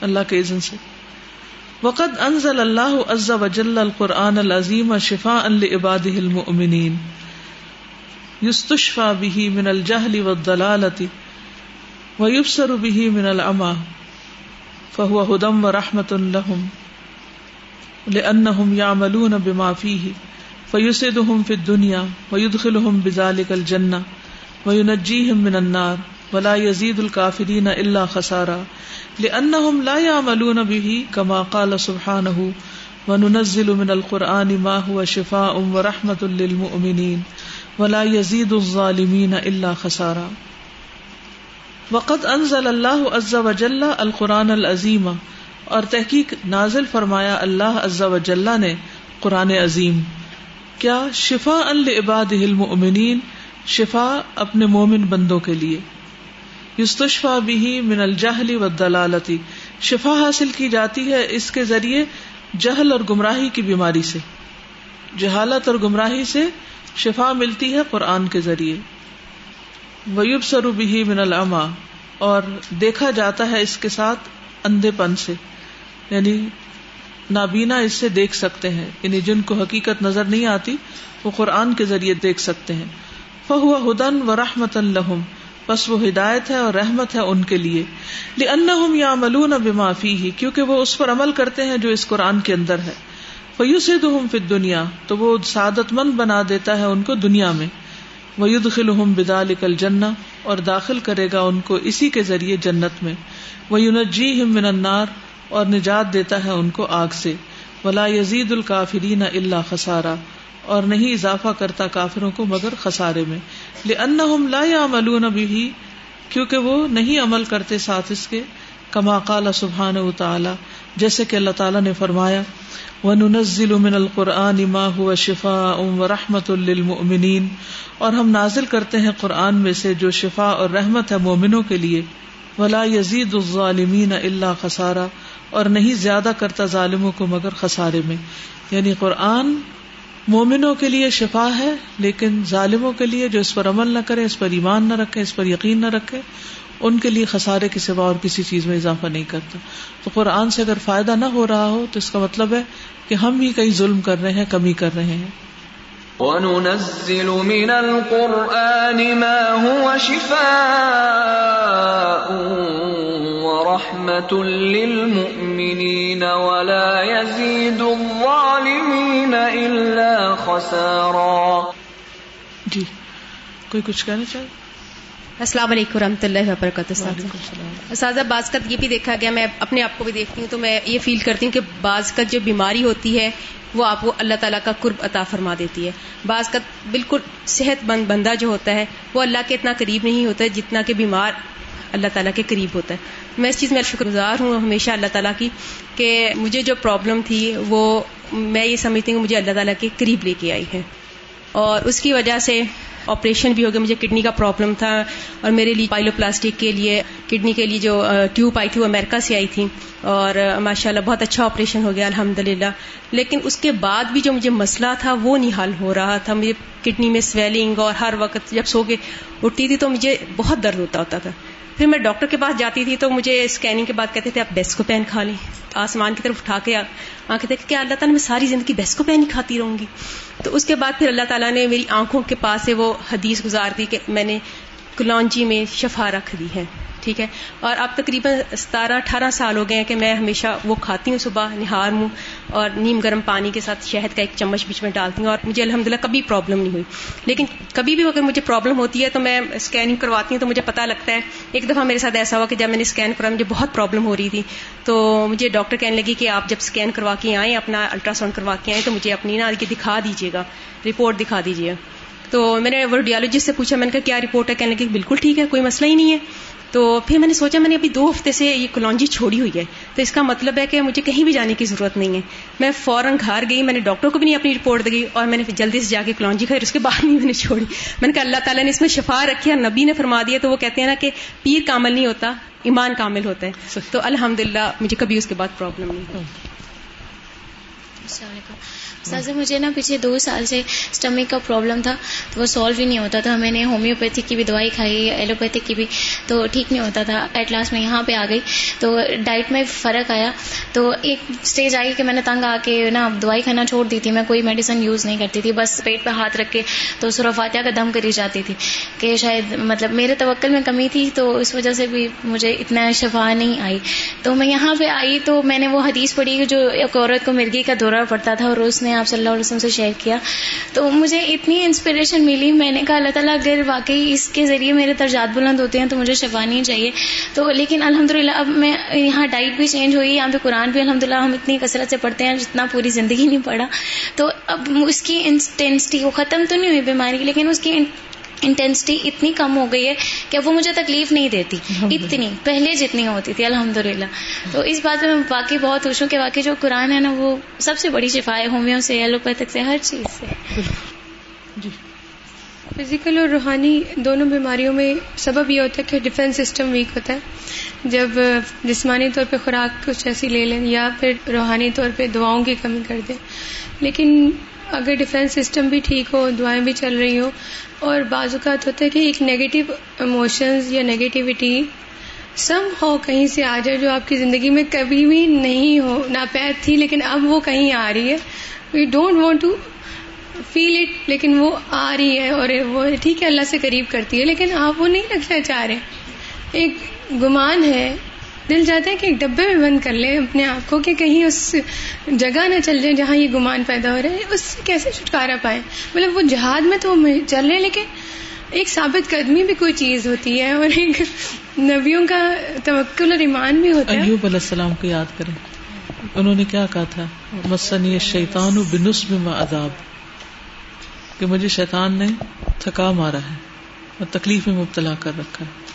اللہ کے عزن سے۔ وقت انزل اللہ عز وجل القرآن العظیم شفا العباد المؤمنین یستشفا به من الجهل والضلالة ويبصر به من العمى۔ فهو هدى ورحمة لهم لأنهم يعملون بما فيه فيسعدهم في الدنيا ويدخلهم بذلك الجنة وينجيهم من النار ولا يزيد الكافرين إلا خسارا لأنهم لا يعملون به كما قال سبحانه وننزل من القرآن ما هو شفاء ورحمة للمؤمنين ولا یزید الظالمین اللہ خسارا وقت انزل اللہ عز وجل القرآن العظیم اور تحقیق نازل فرمایا اللہ عز وجل نے قرآن عظیم۔ کیا شفا العباد المؤمنین شفا اپنے مومن بندوں کے لیے۔ یستشفا بھی من الجہلی و دلالتی شفا حاصل کی جاتی ہے اس کے ذریعے جہل اور گمراہی کی بیماری سے۔ جہالت اور گمراہی سے شفا ملتی ہے قرآن کے ذریعے۔ ویوب سروبی من العما اور دیکھا جاتا ہے اس کے ساتھ اندھے پن سے یعنی نابینا اس سے دیکھ سکتے ہیں یعنی جن کو حقیقت نظر نہیں آتی، وہ قرآن کے ذریعے دیکھ سکتے ہیں۔ فہو ہدن و رحمت الحم بس وہ ہدایت ہے اور رحمت ہے ان کے لیے۔ ان یا ملون بمافی ہی کیونکہ وہ اس پر عمل کرتے ہیں جو اس قرآن کے اندر ہے۔ فیو فت دنیا تو وہ سعادت مند بنا دیتا ہے ان کو دنیا میں۔ وید خلحم بدال جنا اور داخل کرے گا ان کو اسی کے ذریعے جنت میں۔ وہ یونجی ہم من اور نجات دیتا ہے ان کو آگ سے۔ ولا یزید الکافرین اللہ خسارا۔ اور نہیں اضافہ کرتا کافروں کو مگر خسارے میں۔ لا یا ملون بھی کیونکہ وہ نہیں عمل کرتے ساتھ اس کے۔ کما قال سبحان و تعالی جیسے کہ اللہ تعالیٰ نے فرمایا وہ نزل من القرآن ما هو شفا ام و رحمت للمؤمنین۔ اور ہم نازل کرتے ہیں قرآن میں سے جو شفا اور رحمت ہے مومنوں کے لیے۔ ولا یزید الظالمین اللہ خسارا۔ اور نہیں زیادہ کرتا ظالموں کو مگر خسارے میں۔ یعنی قرآن مومنوں کے لیے شفا ہے، لیکن ظالموں کے لیے جو اس پر عمل نہ کرے، اس پر ایمان نہ رکھے، اس پر یقین نہ رکھے۔ ان کے لیے خسارے کے سوا اور کسی چیز میں اضافہ نہیں کرتا۔ تو قرآن سے اگر فائدہ نہ ہو رہا ہو تو اس کا مطلب ہے کہ ہم بھی کئی ظلم کر رہے ہیں کمی کر رہے ہیں۔ وَنُنَزِّلُ مِنَ الْقُرْآنِ مَا هُوَ شِفَاءٌ للمؤمنين ولا يزيد الظالمين خسارا۔ جی کوئی کچھ کہنا چاہیے السلام علیکم و رحمۃ اللہ وبرکاتہ۔ اساتذہ بعض کا یہ بھی دیکھا گیا میں اپنے آپ کو بھی دیکھتی ہوں تو میں یہ فیل کرتی ہوں کہ بعض کا جو بیماری ہوتی ہے وہ آپ کو اللہ تعالیٰ کا قرب عطا فرما دیتی ہے۔ بعض کا بالکل صحت مند بندہ جو ہوتا ہے وہ اللہ کے اتنا قریب نہیں ہوتا ہے جتنا کہ بیمار اللہ تعالیٰ کے قریب ہوتا ہے۔ میں اس چیز میں شکر گزار ہوں ہمیشہ اللہ تعالیٰ کی کہ مجھے جو پرابلم تھی وہ میں یہ سمجھتی ہوں کہ مجھے اللہ تعالیٰ کے قریب لے کے آئی ہے۔ اور اس کی وجہ سے آپریشن بھی ہو گیا۔ مجھے کڈنی کا پرابلم تھا اور میرے لیے پائلو پلاسٹک کے لیے کڈنی کے لیے جو ٹیوب آئی تھی وہ امریکہ سے آئی تھی اور ماشاء اللہ بہت اچھا آپریشن ہو گیا الحمد لیکن اس کے بعد بھی جو مجھے مسئلہ تھا وہ نہیں حل ہو رہا تھا۔ مجھے کڈنی میں سویلنگ اور ہر وقت جب سو کے اٹھتی تھی تو مجھے بہت درد ہوتا ہوتا تھا۔ پھر میں ڈاکٹر کے پاس جاتی تھی تو مجھے اسکیننگ کے بعد کہتے تھے، آپ بیس کو پین کھا لیں. آسمان کی طرف اٹھا کے آنکھیں تھے کہ اللہ تعالیٰ میں ساری زندگی بیس کو پین ہی کھاتی رہوں گی? تو اس کے بعد پھر اللہ تعالیٰ نے میری آنکھوں کے پاس سے وہ حدیث گزار دی کہ میں نے کلونجی میں شفا رکھ دی ہے۔ ٹھیک ہے؟ اور اب تقریباً ستارہ اٹھارہ سال ہو گئے ہیں کہ میں ہمیشہ وہ کھاتی ہوں، صبح نہار منہ اور نیم گرم پانی کے ساتھ شہد کا ایک چمچ بیچ میں ڈالتی ہوں اور مجھے الحمد کبھی پرابلم نہیں ہوئی۔ لیکن کبھی بھی اگر مجھے پرابلم ہوتی ہے تو میں اسکیننگ کرواتی ہوں تو مجھے پتا لگتا ہے۔ ایک دفعہ میرے ساتھ ایسا ہوا کہ جب میں نے اسکین کرا مجھے بہت پرابلم ہو رہی تھی۔ تو مجھے ڈاکٹر کہنے لگی کہ آپ جب اسکین کروا کے آئیں، اپنا الٹرا ساؤنڈ کروا کے آئیں تو مجھے اپنی نا دکھا دیجیے گا رپورٹ دکھا دیجیے۔ تو میں نے ورڈیالوجسٹ سے پوچھا، میں نے کہا، کیا رپورٹ ہے؟ کہنے لگی، بالکل ٹھیک ہے، کوئی مسئلہ ہی نہیں ہے۔ تو پھر میں نے سوچا میں نے ابھی دو ہفتے سے یہ کلونجی چھوڑی ہوئی ہے۔ تو اس کا مطلب ہے کہ مجھے کہیں بھی جانے کی ضرورت نہیں ہے۔ میں فوراً گھر گئی، میں نے ڈاکٹر کو بھی نہیں اپنی رپورٹ دی اور میں نے جلدی سے جا کے کلونجی کھائی اس کے بعد نہیں میں نے چھوڑی۔ میں نے کہا اللہ تعالیٰ نے اس میں شفا رکھی اور نبی نے فرما دیا تو وہ کہتے ہیں نا کہ پیر کامل نہیں ہوتا، ایمان کامل ہوتا ہے۔ تو الحمد مجھے کبھی اس کے بعد پرابلم نہیں السلام علیکم۔ سر مجھے نا پچھلے دو سال سے اسٹمک کا پرابلم تھا، تو وہ سالو ہی نہیں ہوتا تھا۔ میں نے ہومیوپیتھک کی بھی دوائی کھائی ایلوپیتھک کی بھی، تو ٹھیک نہیں ہوتا تھا۔ ایٹ لاسٹ میں یہاں پہ آ گئی۔ تو ڈائٹ میں فرق آیا۔ تو ایک اسٹیج آئی کہ میں نے تنگ آ کے نا دوائی کھانا چھوڑ دی تھی۔ میں کوئی میڈیسن یوز نہیں کرتی تھی۔ بس پیٹ پہ ہاتھ رکھ کے تو فاتحہ کا دم کری جاتی تھی کہ شاید مطلب میرے توکل میں کمی تھی۔ تو اس وجہ سے بھی مجھے اتنا شفا نہیں آئی۔ تو میں یہاں پہ آئی تو میں نے وہ حدیث پڑھی جو ایک عورت کو مرغی کا دورہ پڑتا تھا اور اس نے آپ صلی اللہ علیہ وسلم سے شیئر کیا، تو مجھے اتنی انسپریشن ملی۔ میں نے کہا، اللہ تعالیٰ، اگر واقعی اس کے ذریعے میرے درجات بلند ہوتے ہیں تو مجھے شفانی چاہیے۔ تو لیکن الحمد اب میں یہاں ڈائٹ بھی چینج ہوئی، یہاں پہ قرآن بھی الحمد ہم اتنی کثرت سے پڑھتے ہیں، جتنا پوری زندگی نہیں پڑھا۔ تو اب اس کی انٹینسٹی وہ ختم تو نہیں ہوئی بیماری، لیکن اس کی انٹینسٹی اتنی کم ہو گئی ہے کہ وہ مجھے تکلیف نہیں دیتی۔ اتنی پہلے جتنی ہوتی تھی الحمد للہ تو اس بات میں واقعی بہت خوش ہوں کہ واقعی جو قرآن ہے نا وہ سب سے بڑی شفا ہے ہومیو سے ایلوپیتھک سے ہر چیز سے۔ جی۔ فزیکل اور روحانی دونوں بیماریوں میں سبب یہ ہوتا ہے کہ ڈیفینس سسٹم ویک ہوتا ہے۔ جب جسمانی طور پہ خوراک کچھ ایسی لے لیں یا پھر روحانی طور پہ دعاؤں کی کمی کر دیں۔ لیکن اگر ڈیفینس سسٹم بھی ٹھیک ہو، دعائیں بھی چل رہی ہوں، اور بعض اوقات ہوتا ہے کہ ایک نیگیٹو ایموشنز یا نیگیٹیوٹی سم ہو کہیں سے آ جائے جو آپ کی زندگی میں کبھی بھی نہیں ہو، ناپید تھی، لیکن اب وہ کہیں آ رہی ہے۔ We don't want to feel it لیکن وہ آ رہی ہے اور وہ ٹھیک ہے، اللہ سے قریب کرتی ہے، لیکن آپ وہ نہیں رکھنا چاہ رہے۔ ایک گمان ہے دل چاہتا ہے کہ ایک ڈبے میں بند کر لیں اپنے آپ کو کہ کہیں اس جگہ نہ چل جائیں جہاں یہ گمان پیدا ہو رہا ہے، اس سے کیسے چھٹکارا پائے مطلب وہ جہاد میں تو چل رہے ہیں، لیکن ایک ثابت قدمی بھی کوئی چیز ہوتی ہے اور ایک نبیوں کا توکل اور ایمان بھی ہوتا ہے۔ ایوب علیہ السلام کو یاد کریں، انہوں نے کیا کہا تھا؟ مسنی شیطان بنس میں عذاب۔ کہ مجھے شیطان نے تھکا مارا ہے اور تکلیف میں مبتلا کر رکھا ہے۔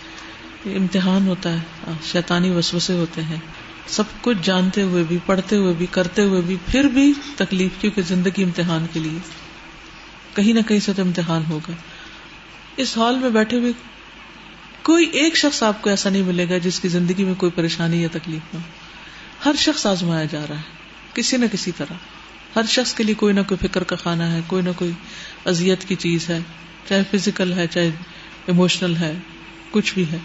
امتحان ہوتا ہے۔ شیطانی وسوسے ہوتے ہیں۔ سب کچھ جانتے ہوئے بھی، پڑھتے ہوئے بھی، کرتے ہوئے بھی، پھر بھی تکلیف، کیونکہ زندگی امتحان کے لیے۔ کہیں نہ کہیں سے تو امتحان ہوگا۔ اس ہال میں بیٹھے ہوئے کوئی ایک شخص آپ کو ایسا نہیں ملے گا جس کی زندگی میں کوئی پریشانی یا تکلیف نہ ہو۔ ہر شخص آزمایا جا رہا ہے، کسی نہ کسی طرح۔ ہر شخص کے لیے کوئی نہ کوئی فکر کا کھانا ہے، کوئی نہ کوئی ازیت کی چیز ہے، چاہے فزیکل ہے، چاہے ایموشنل ہے، کچھ بھی ہے۔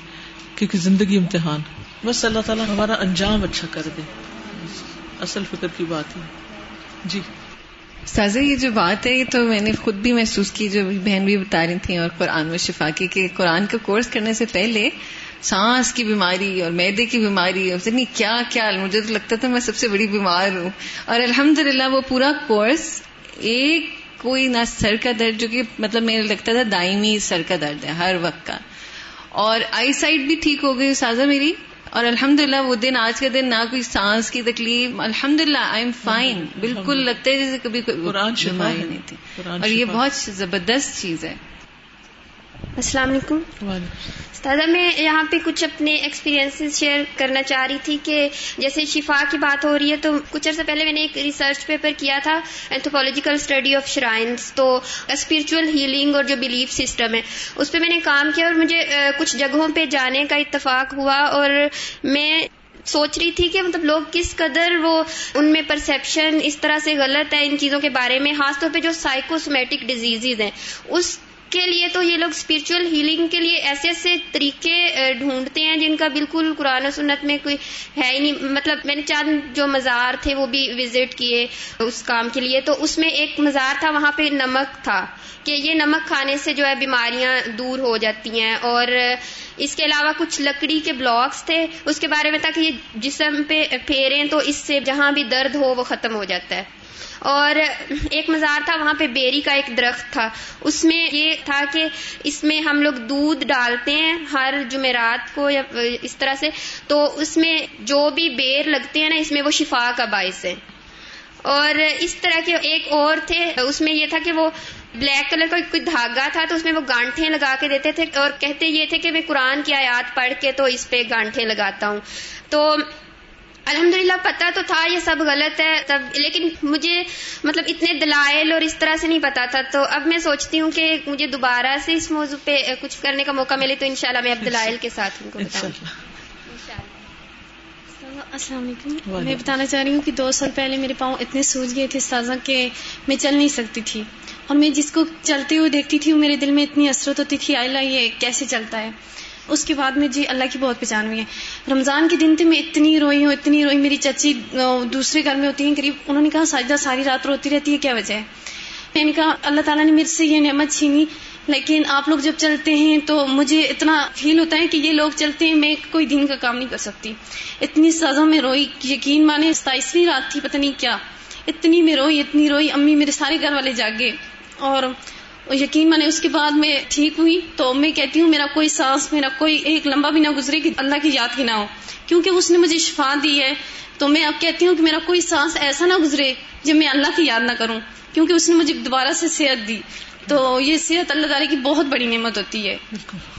کیونکہ زندگی امتحان بس اللہ تعالیٰ ہمارا انجام اچھا کر دے۔ اصل فکر کی بات ہے۔ جی۔ سازا یہ جو بات ہے یہ تو میں نے خود بھی محسوس کی جو بہن بھی بتا رہی تھیں اور قرآن میں شفا کی کہ قرآن کا کورس کرنے سے پہلے سانس کی بیماری اور میدے کی بیماری اور کیا کیا مجھے تو لگتا تھا میں سب سے بڑی بیمار ہوں۔ اور الحمد وہ پورا کورس ایک کوئی نہ سر کا درد جو کہ مطلب میرے لگتا تھا دائمی سر کا درد ہے ہر وقت کا۔ اور آئی سائٹ بھی ٹھیک ہو گئی سازا میری اور الحمد للہ وہ دن آج کا دن نہ کوئی سانس کی تکلیف الحمد للہ آئی ایم فائن بالکل لگتا ہے جیسے کبھی نہیں تھی۔ اور یہ بہت زبردست چیز ہے۔ السلام علیکم۔ استاذہ میں یہاں پہ کچھ اپنے ایکسپیرینس شیئر کرنا چاہ رہی تھی کہ جیسے شفا کی بات ہو رہی ہے تو کچھ عرصہ پہلے میں نے ایک ریسرچ پیپر کیا تھا اینتھوپولوجیکل اسٹڈی آف شرائنس تو اسپرچل ہیلنگ اور جو بلیف سسٹم ہے اس پہ میں نے کام کیا اور مجھے کچھ جگہوں پہ جانے کا اتفاق ہوا اور میں سوچ رہی تھی کہ مطلب لوگ کس قدر وہ ان میں پرسپشن اس طرح سے غلط ہے ان چیزوں کے بارے میں خاص طور پہ جو سائیکوسمیٹک ڈیزیز ہیں اس کے لیے تو یہ لوگ اسپرچل ہیلنگ کے لیے ایسے ایسے طریقے ڈھونڈتے ہیں جن کا بالکل قرآن و سنت میں کوئی ہے ہی نہیں۔ مطلب میں نے چاند جو مزار تھے وہ بھی وزٹ کیے اس کام کے لیے۔ تو اس میں ایک مزار تھا، وہاں پہ نمک تھا کہ یہ نمک کھانے سے جو ہے بیماریاں دور ہو جاتی ہیں۔ اور اس کے علاوہ کچھ لکڑی کے بلاکس تھے۔ اس کے بارے میں تھا کہ یہ جسم پہ پھیریں تو اس سے جہاں بھی درد ہو وہ ختم ہو جاتا ہے۔ اور ایک مزار تھا، وہاں پہ بیری کا ایک درخت تھا۔ اس میں یہ تھا کہ اس میں ہم لوگ دودھ ڈالتے ہیں ہر جمعرات کو یا اس طرح سے۔ تو اس میں جو بھی بیر لگتے ہیں نا، اس میں وہ شفا کا باعث ہے اور اس طرح کے ایک اور تھے، اس میں یہ تھا کہ وہ بلیک کلر کا کوئی دھاگا تھا تو اس میں وہ گانٹھے لگا کے دیتے تھے۔ اور کہتے یہ تھے کہ میں قرآن کی آیات پڑھ کے تو اس پہ گانٹھے لگاتا ہوں۔ تو الحمد للہ پتا تو تھا یہ سب غلط ہے تب لیکن مجھے مطلب اتنے دلائل اور اس طرح سے نہیں پتا تھا۔ تو اب میں سوچتی ہوں کہ مجھے دوبارہ سے اس موضوع پہ کچھ کرنے کا موقع ملے تو انشاءاللہ میں اب دلائل کے ساتھ ان کو بتاؤں۔ السلام علیکم۔ میں بتانا چاہ رہی ہوں کہ دو سال پہلے میرے پاؤں اتنے سوج گئے تھے سازا کہ میں چل نہیں سکتی تھی۔ اور میں جس کو چلتے ہوئے دیکھتی تھی وہ میرے دل میں اتنی اثرت ہوتی تھی آئلہ یہ کیسے چلتا ہے؟ اس کے بعد میں جی اللہ کی بہت پہچان ہوئی ہے رمضان کے دن تھے میں اتنی روئی ہوں، اتنی روئی، میری چچی دوسرے گھر میں ہوتی ہیں، قریب انہوں نے کہا ساجدہ ساری رات روتی رہتی ہے، کیا وجہ ہے؟ میں نے کہا اللہ تعالیٰ نے میرے سے یہ نعمت چھینی، لیکن آپ لوگ جب چلتے ہیں تو مجھے اتنا فیل ہوتا ہے کہ یہ لوگ چلتے ہیں، میں کوئی دن کا کام نہیں کر سکتی۔ اتنی سزا میں روئی، یقین مانے ستائیسویں رات تھی، پتہ نہیں کیا۔ اتنی میں روئی، اتنی روئی، امی میرے سارے گھر والے جاگے اور یقین میں نے اس کے بعد میں ٹھیک ہوئی تو میں کہتی ہوں، میرا کوئی سانس، میرا کوئی ایک لمبا بھی نہ گزرے کہ اللہ کی یاد کی نہ ہو۔ کیونکہ اس نے مجھے شفا دی ہے، تو میں اب کہتی ہوں کہ میرا کوئی سانس ایسا نہ گزرے جب میں اللہ کی یاد نہ کروں، کیونکہ اس نے مجھے دوبارہ سے صحت دی۔ تو یہ صحت اللہ تعالیٰ کی بہت بڑی نعمت ہوتی ہے۔ بالکل۔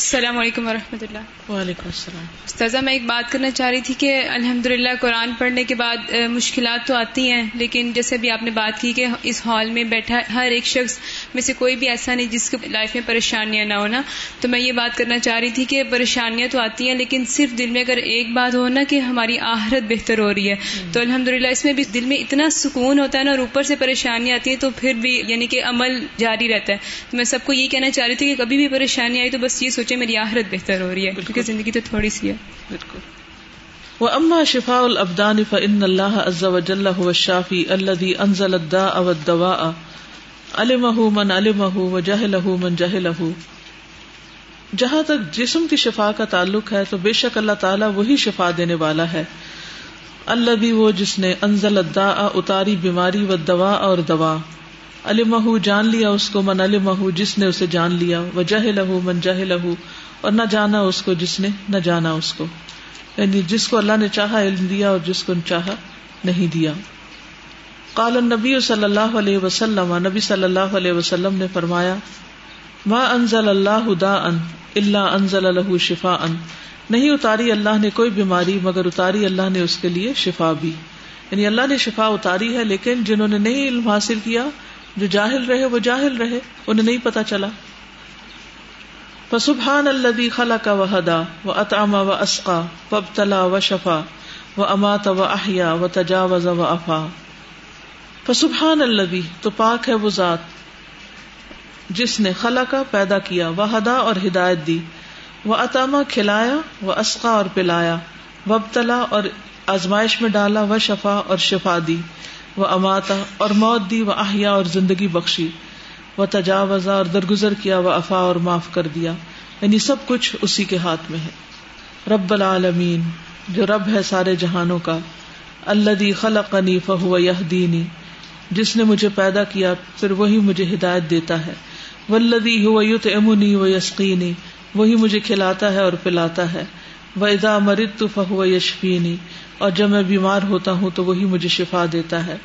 السلام علیکم ورحمۃ اللہ۔ وعلیکم السلام۔ استاذہ میں ایک بات کرنا چاہ رہی تھی کہ الحمد قرآن پڑھنے کے بعد مشکلات تو آتی ہیں لیکن جیسے بھی آپ نے بات کی کہ اس ہال میں بیٹھا ہر ایک شخص میں سے کوئی بھی ایسا نہیں جس کی لائف میں پریشانیاں نہ ہونا۔ تو میں یہ بات کرنا چاہ رہی تھی کہ پریشانیاں تو آتی ہیں لیکن صرف دل میں اگر ایک بات ہو نا کہ ہماری آہرت بہتر ہو رہی ہے۔ تو الحمد اس میں بھی دل میں اتنا سکون ہوتا ہے نا اور اوپر سے پریشانیاں آتی ہیں تو پھر بھی یعنی کہ عمل جاری رہتا ہے۔ تو میں سب کو یہ کہنا چاہ رہی تھی کہ کبھی بھی پریشانی آئی تو بس یہ سوچے میری آہرت بہتر ہو رہی ہے کیونکہ زندگی تو تھوڑی سی ہے۔ بالکل۔ وہ اما شفا الابدان فان اللہ عز وجل هو الشافی الذي انزل الداء والدواء علمه من علمه وجهله من جهله۔ جہاں تک جسم کی شفا کا تعلق ہے تو بے شک اللہ تعالیٰ وہی شفا دینے والا ہے۔ اللہ بھی وہ جس نے انزل الداء، اتاری بیماری و دوا اور دوا۔ المہ جان لیا اس کو، من المہ جس نے اسے جان لیا۔ وجہ لہو من جہ لہو اور نہ جانا اس کو جس نے، نہ جانا اس کو۔ یعنی جس کو اللہ نے چاہا، علم دیا اور جس کو چاہا، نہیں دیا۔ قال النبی صلی اللہ علیہ وسلم، نبی صلی اللہ علیہ وسلم نے فرمایا، ما انزل اللہ دا ان اللہ انزل الح شفا ان نہیں اتاری اللہ نے کوئی بیماری، مگر اتاری اللہ نے اس کے لیے شفا بھی. یعنی اللہ نے شفا اتاری ہے، لیکن جنہوں نے نہیں علم حاصل کیا، جو جاہل رہے، وہ جاہل رہے، انہیں نہیں پتا چلا. فسبحان الذي خلق وهدى واطعم واسقى وابتلى وشفى وامات واحيا وتجاوز وعفا فسبحان الذي تو پاک ہے وہ ذات، جس نے خلق پیدا کیا وحدا اور ہدایت دی، وہ اتاما کھلایا، وہ اسقا اور پلایا وبتلا اور آزمائش میں ڈالا و شفا اور شفا دی، وہ اماتا اور موت دی، وہ احیا اور زندگی بخشی، وہ تجاوزا اور درگزر کیا، وہ افا اور معاف کر دیا۔ یعنی سب کچھ اسی کے ہاتھ میں ہے۔ رب العالمین، جو رب ہے سارے جہانوں کا اللہ خلق فہو یہ دینی جس نے مجھے پیدا کیا، پھر وہی مجھے ہدایت دیتا ہے۔ ولدی ہو یوت امنی و یسقینی وہی مجھے کھلاتا ہے اور پلاتا ہے۔ و ادا مرد تو فہو یشفینی اور جب میں بیمار ہوتا ہوں تو وہی مجھے شفا دیتا ہے۔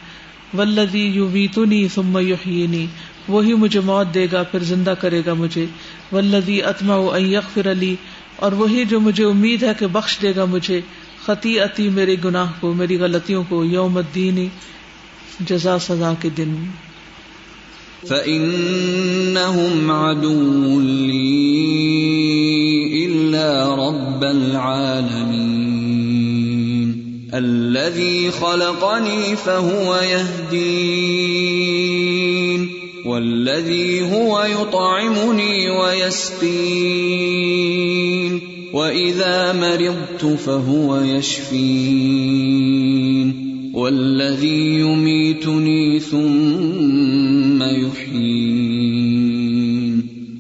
ولدی یو ویتنی ثم یحیینی وہی مجھے موت دے گا، پھر زندہ کرے گا مجھے۔ ولدی اتما یغفر علی اور وہی جو مجھے امید ہے کہ بخش دے گا مجھے۔ خطی عتی میرے گناہ کو، میری غلطیوں کو، یوم الدین جزا سزا کے دن۔ فَإِنَّهُمْ عَدُوٌّ لِّي إِلَّا رَبَّ الْعَالَمِينَ الَّذِي خَلَقَنِي فَهُوَ يَهْدِينَ والذي هو يطعمني ويسقين واذا مرضت فهو يشفين والذي يميتني ثم يحيين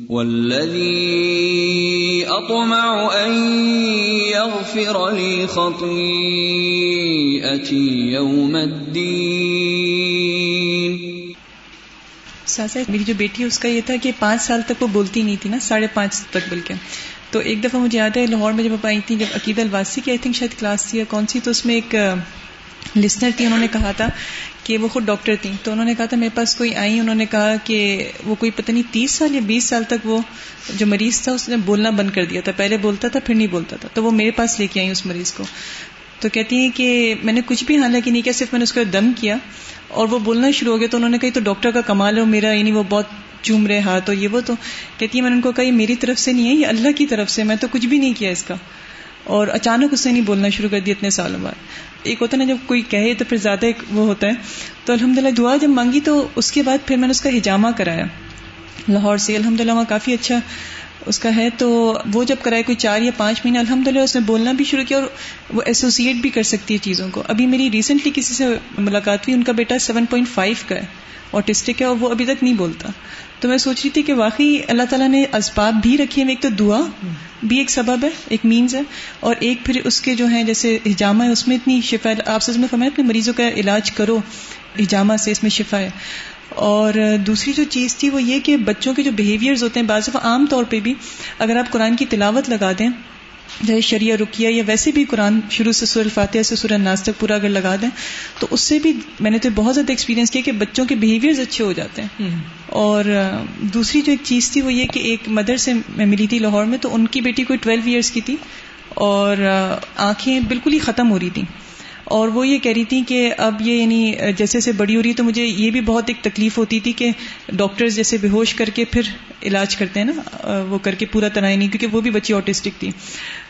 والذي اطمع ان يغفر لي خطيئتي يوم الدين ساسا، میری جو بیٹی ہے، اس کا یہ تھا کہ پانچ سال تک وہ بولتی نہیں تھی نا، ساڑھے پانچ تک بلکہ۔ تو ایک دفعہ مجھے یاد ہے، لاہور میں جب آئی تھی جب عقید الواسی کی آئی تھنک شاید کلاس تھی یا کون سی، تو اس میں ایک لسنر تھی، انہوں نے کہا تھا کہ وہ خود ڈاکٹر تھی تو انہوں نے کہا تھا، میرے پاس کوئی آئی انہوں نے کہا کہ وہ کوئی پتہ نہیں تیس سال یا بیس سال تک وہ جو مریض تھا، اس نے بولنا بند کر دیا تھا۔ پہلے بولتا تھا، پھر نہیں بولتا تھا۔ تو وہ میرے پاس لے کے آئی اس مریض کو۔ تو کہتی ہیں کہ میں نے کچھ بھی حالانکہ نہیں کیا، صرف میں نے اس کو دم کیا اور وہ بولنا شروع ہو گیا۔ تو انہوں نے کہا تو ڈاکٹر کا کمال ہے میرا یعنی وہ بہت چوم رہے ہاتھ اور یہ وہ۔ تو کہتی ہے میں نے ان کو کہا میری طرف سے نہیں ہے، یہ اللہ کی طرف سے، میں تو کچھ بھی نہیں کیا اس کا۔ اور اچانک اس نے نہیں بولنا شروع کر دیا اتنے سالوں بعد۔ ایک ہوتا ہے نا جب کوئی کہے تو پھر زیادہ ایک وہ ہوتا ہے۔ تو الحمد للہ دعا جب مانگی تو اس کے بعد پھر میں نے اس کا ہجامہ کرایا۔ لاہور سے الحمد للہ وہاں کافی اچھا اس کا ہے تو وہ جب کرائے کوئی چار یا پانچ مہینے الحمد للہ اس نے بولنا بھی شروع کیا اور وہ ایسوسیٹ بھی کر سکتی ہے چیزوں کو۔ ابھی میری ریسنٹلی کسی سے ملاقات ہوئی، ان کا بیٹا سیون پوائنٹ فائیو کا ہے آٹسٹک ہے اور وہ ابھی تک نہیں بولتا۔ تو میں سوچ رہی تھی کہ واقعی اللہ تعالیٰ نے اسباب بھی رکھی ہے ایک تو دعا بھی ایک سبب ہے، ایک مینز ہے، اور ایک پھر اس کے جو ہیں، جیسے ہجامہ ہے، اس میں اتنی شفا ہے۔ آپ سب میں فرمایا اپنے مریضوں کا علاج کرو ہجامہ سے اس میں شفا ہے۔ اور دوسری جو چیز تھی وہ یہ کہ بچوں کے جو بہیویئرز ہوتے ہیں بعض عام طور پہ بھی اگر آپ قرآن کی تلاوت لگا دیں جیسے شریعہ رکیہ یا ویسے بھی قرآن شروع سے سور الفاتحہ سے سورہ ناز تک پورا اگر لگا دیں تو اس سے بھی میں نے تو بہت زیادہ ایکسپیرینس کیا کہ بچوں کے بہیویئرز اچھے ہو جاتے ہیں۔ اور دوسری جو ایک چیز تھی وہ یہ کہ ایک مدر سے میں ملی تھی لاہور میں تو ان کی بیٹی کوئی ٹویلو ایئرس کی تھی اور آنکھیں بالکل ہی ختم ہو رہی تھیں۔ اور وہ یہ کہہ رہی تھی کہ اب یہ یعنی جیسے جیسے بڑی ہو رہی ہے تو مجھے یہ بھی بہت ایک تکلیف ہوتی تھی کہ ڈاکٹرز جیسے بے ہوش کر کے پھر علاج کرتے ہیں نا، وہ کر کے پورا طرح نہیں کیونکہ وہ بھی بچی آٹسٹک تھی۔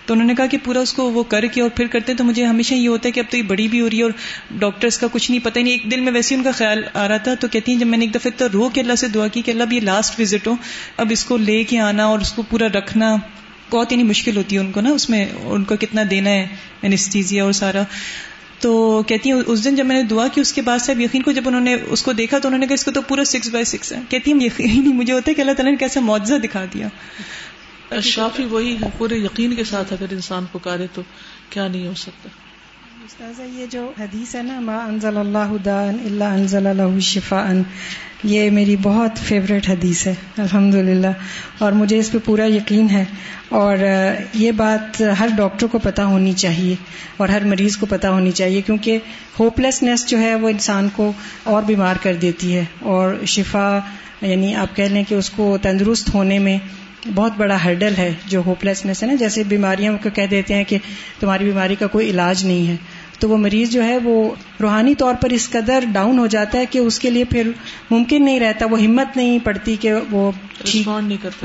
تو انہوں نے کہا کہ پورا اس کو وہ کر کے اور پھر کرتے تو مجھے ہمیشہ یہ ہوتا ہے کہ اب تو یہ بڑی بھی ہو رہی ہے اور ڈاکٹرس کا کچھ نہیں پتہ نہیں۔ ایک دل میں ویسے ان کا خیال آ رہا تھا، تو کہتی ہیں، جب میں نے ایک دفعہ تو رو کے اللہ سے دعا کی کہ اللہ اب یہ لاسٹ وزٹ ہو، اب اس کو لے کے آنا اور اس کو پورا رکھنا۔ بہت ہی مشکل ہوتی ہے ان کو نا، اس میں ان کو کتنا دینا ہے انستیزیا اور سارا۔ تو کہتی ہیں، اس دن جب میں نے دعا کی، اس کے بعد صاحب یقین کو جب انہوں نے اس کو دیکھا تو انہوں نے کہا، اس کو تو پورا سکس بائی سکس ہے۔ کہتی ہیں یقین مجھے ہوتا ہے کہ اللہ تعالیٰ نے کیسا معاوضہ دکھا دیا۔ شافی وہی ہے، پورے یقین کے ساتھ اگر انسان پکارے تو کیا نہیں ہو سکتا۔ استاذہ، یہ جو حدیث ہے نا، ما انزل اللہ دان اللہ انزل اللہ شفا ان یہ میری بہت فیوریٹ حدیث ہے الحمد للہ اور مجھے اس پہ پورا یقین ہے۔ اور یہ بات ہر ڈاکٹر کو پتا ہونی چاہیے، اور ہر مریض کو پتا ہونی چاہیے، کیونکہ ہوپ لیسنیس جو ہے وہ انسان کو اور بیمار کر دیتی ہے۔ اور شفا یعنی آپ کہہ لیں کہ اس کو تندرست ہونے میں بہت بڑا ہرڈل ہے جو ہوپ لیسنیس ہے نا جیسے بیماریاں کو کہہ دیتے ہیں کہ تمہاری بیماری کا کوئی علاج نہیں ہے۔ تو وہ مریض جو ہے وہ روحانی طور پر اس قدر ڈاؤن ہو جاتا ہے کہ اس کے لیے پھر ممکن نہیں رہتا وہ ہمت نہیں پڑتی کہ وہ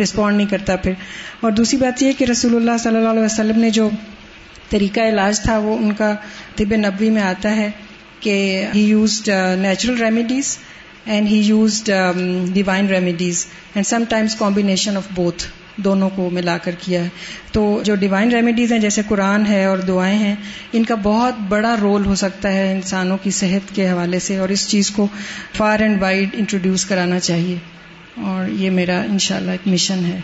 رسپونڈ نہیں کرتا پھر۔ اور دوسری بات یہ کہ رسول اللہ صلی اللہ علیہ وسلم نے جو طریقہ علاج تھا وہ ان کا طب نبوی میں آتا ہے کہ he used natural remedies and he used divine remedies and sometimes combination of both دونوں کو ملا کر کیا ہے۔ تو جو ڈیوائن ریمیڈیز ہیں، جیسے قرآن ہے اور دعائیں ہیں، ان کا بہت بڑا رول ہو سکتا ہے انسانوں کی صحت کے حوالے سے اور اس چیز کو فار اینڈ وائڈ انٹروڈیوس کرانا چاہیے۔ اور یہ میرا انشاءاللہ ایک مشن ہے۔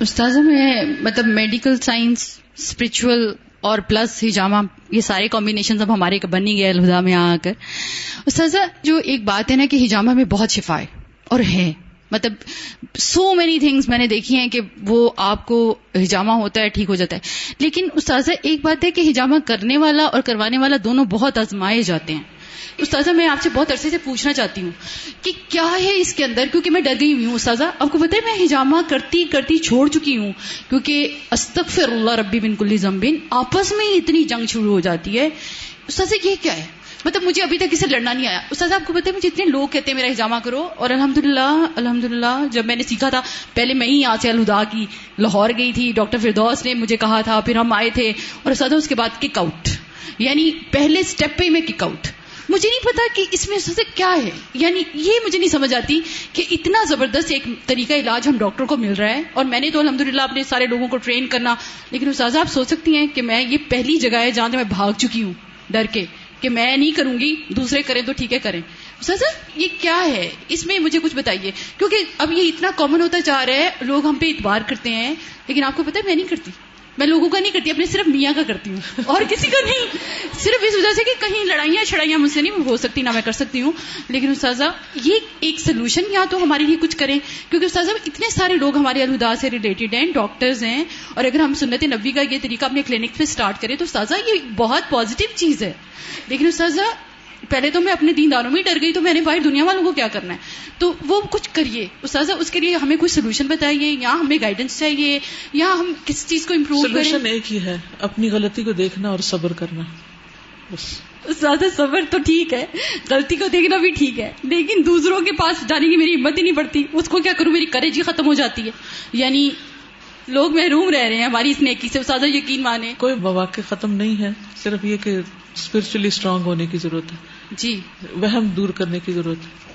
استاذہ، میں مطلب میڈیکل سائنس اسپرچل اور پلس ہجامہ یہ سارے کمبینیشن اب ہمارے بن ہی گئے الہدا میں آ کر۔ استاذہ، جو ایک بات ہے نا کہ ہجامہ میں بہت شفا ہے اور ہے۔ مطلب سو مینی تھنگس میں نے دیکھی ہیں کہ وہ آپ کو ہجامہ ہوتا ہے، ٹھیک ہو جاتا ہے۔ لیکن استاذہ، ایک بات ہے کہ ہجامہ کرنے والا اور کروانے والا دونوں بہت آزمائے جاتے ہیں۔ استاذہ میں آپ سے بہت عرصے سے پوچھنا چاہتی ہوں کہ کیا ہے اس کے اندر؟ کیونکہ میں ڈر گئی ہوئی ہوں استاذہ۔ آپ کو پتا ہے میں ہجامہ کرتی کرتی چھوڑ چکی ہوں کیونکہ استغفر اللہ ربی بن کلی زمبین آپس میں ہی اتنی جنگ شروع ہو جاتی ہے۔ استاذہ، یہ کیا ہے؟ مطلب مجھے ابھی تک اسے لڑنا نہیں آیا۔ استاد آپ کو پتا ہے مجھے اتنے لوگ کہتے ہیں میرا ہجامہ کرو اور الحمد للہ الحمد للہ جب میں نے سیکھا تھا، پہلے میں ہی یہاں سے الہدا کی لاہور گئی تھی، ڈاکٹر فردوس نے مجھے کہا تھا، پھر ہم آئے تھے اور استاد اس کے بعد کک آؤٹ۔ یعنی پہلے اسٹیپ پہ ہی میں کک آؤٹ۔ مجھے نہیں پتا کہ اس میں سے کیا ہے۔ یعنی یہ مجھے نہیں سمجھ آتی کہ اتنا زبردست ایک طریقہ علاج ہم ڈاکٹر کو مل رہا ہے۔ اور میں نے تو الحمد اپنے سارے لوگوں کو ٹرین کرنا، لیکن استاذہ آپ سوچ سکتی ہیں کہ میں یہ پہلی جگہ ہے جہاں میں بھاگ چکی ہوں، ڈر کے، کہ میں نہیں کروں گی، دوسرے کریں تو ٹھیک ہے، کریں۔ سر سر یہ کیا ہے؟ اس میں مجھے کچھ بتائیے۔ کیونکہ اب یہ اتنا کامن ہوتا جا رہا ہے، لوگ ہم پہ اتبار کرتے ہیں، لیکن آپ کو پتا ہے میں نہیں کرتی۔ میں لوگوں کا نہیں کرتی، اپنے صرف میاں کا کرتی ہوں۔ اور کسی کا نہیں۔ صرف اس وجہ سے کہ کہیں لڑائیاں چھڑائیاں مجھ سے نہیں ہو سکتی، نہ میں کر سکتی ہوں۔ لیکن استاذہ، یہ ایک سولوشن یا تو ہمارے لیے کچھ کریں۔ کیونکہ استاذہ، اتنے سارے لوگ ہمارے الہدا سے ریلیٹڈ ہیں ڈاکٹرز ہیں۔ اور اگر ہم سنت نبی کا یہ طریقہ اپنے کلینک پہ اسٹارٹ کریں تو استاذہ، یہ بہت پازیٹیو چیز ہے۔ لیکن استاذہ پہلے تو میں اپنے دینداروں میں ڈر گئی تو میں نے باہر دنیا والوں کو کیا کرنا ہے؟ تو وہ کچھ کریے۔ استاذہ اس کے لیے ہمیں کوئی سولوشن بتائیے؟ یا ہمیں گائیڈنس چاہیے۔ یا ہم کس چیز کو امپروو سولوشن ایک ہی ہے اپنی غلطی کو دیکھنا اور صبر کرنا۔ بس۔ زیادہ صبر تو ٹھیک ہے۔ غلطی کو دیکھنا بھی ٹھیک ہے۔ لیکن دوسروں کے پاس جانے کی میری ہمت ہی نہیں پڑتی اس کو کیا کروں؟ میری کریج ہی ختم ہو جاتی ہے۔ یعنی لوگ محروم رہ رہے ہیں ہماری اس نیکی سے۔ زیادہ یقین مانے۔ کوئی مواقع ختم نہیں ہے صرف یہ کہ اسپرچلی اسٹرانگ ہونے کی ضرورت ہے۔ جی۔ وہم دور کرنے کی ضرورت ہے۔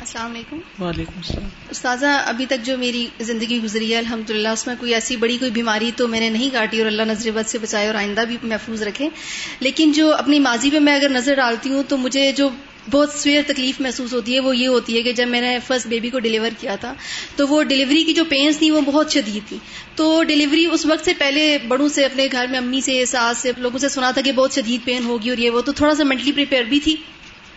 السلام علیکم۔ وعلیکم السلام۔ استاذہ ابھی تک جو میری زندگی گزری ہے الحمد للہ اس میں کوئی ایسی بڑی کوئی بیماری تو میں نے نہیں کاٹی اور اللہ نظر بد سے بچائے اور آئندہ بھی محفوظ رکھے۔ لیکن جو اپنی ماضی پہ میں اگر نظر ڈالتی ہوں تو مجھے جو بہت سویر تکلیف محسوس ہوتی ہے، وہ یہ ہوتی ہے کہ جب میں نے فرسٹ بیبی کو ڈلیور کیا تھا، تو وہ ڈلیوری کی جو پینس تھی وہ بہت شدید تھی تو ڈلیوری اس وقت سے پہلے بڑوں سے، اپنے گھر میں امی سے، ساس سے، لوگوں سے سنا تھا کہ بہت شدید پین ہوگی اور یہ وہ، تو تھوڑا سا مینٹلی پریپیئر بھی تھی۔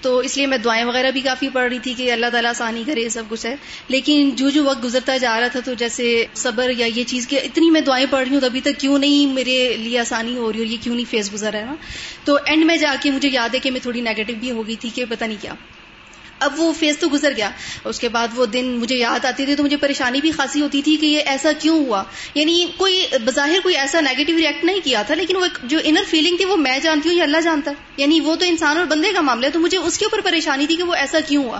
تو اس لیے میں دعائیں وغیرہ بھی کافی پڑھ رہی تھی کہ اللہ تعالیٰ آسانی کرے، سب کچھ ہے۔ لیکن جو جو وقت گزرتا جا رہا تھا تو جیسے صبر یا یہ چیز کہ اتنی میں دعائیں پڑھ رہی ہوں تو ابھی تک کیوں نہیں میرے لیے آسانی ہو رہی اور یہ کیوں نہیں فیس گزر رہا ہے نا؟ تو اینڈ میں جا کے مجھے یاد ہے کہ میں تھوڑی نیگیٹو بھی ہو گئی تھی کہ پتہ نہیں کیا۔ اب وہ فیز تو گزر گیا۔ اس کے بعد وہ دن مجھے یاد آتی تھی تو مجھے پریشانی بھی خاصی ہوتی تھی کہ یہ ایسا کیوں ہوا۔ یعنی کوئی بظاہر کوئی ایسا نیگیٹو ریئیکٹ نہیں کیا تھا، لیکن وہ جو انر فیلنگ تھی وہ میں جانتی ہوں، یہ اللہ جانتا۔ ہے یعنی وہ تو انسان اور بندے کا معاملہ ہے، تو مجھے اس کے اوپر پریشانی تھی کہ وہ ایسا کیوں ہوا۔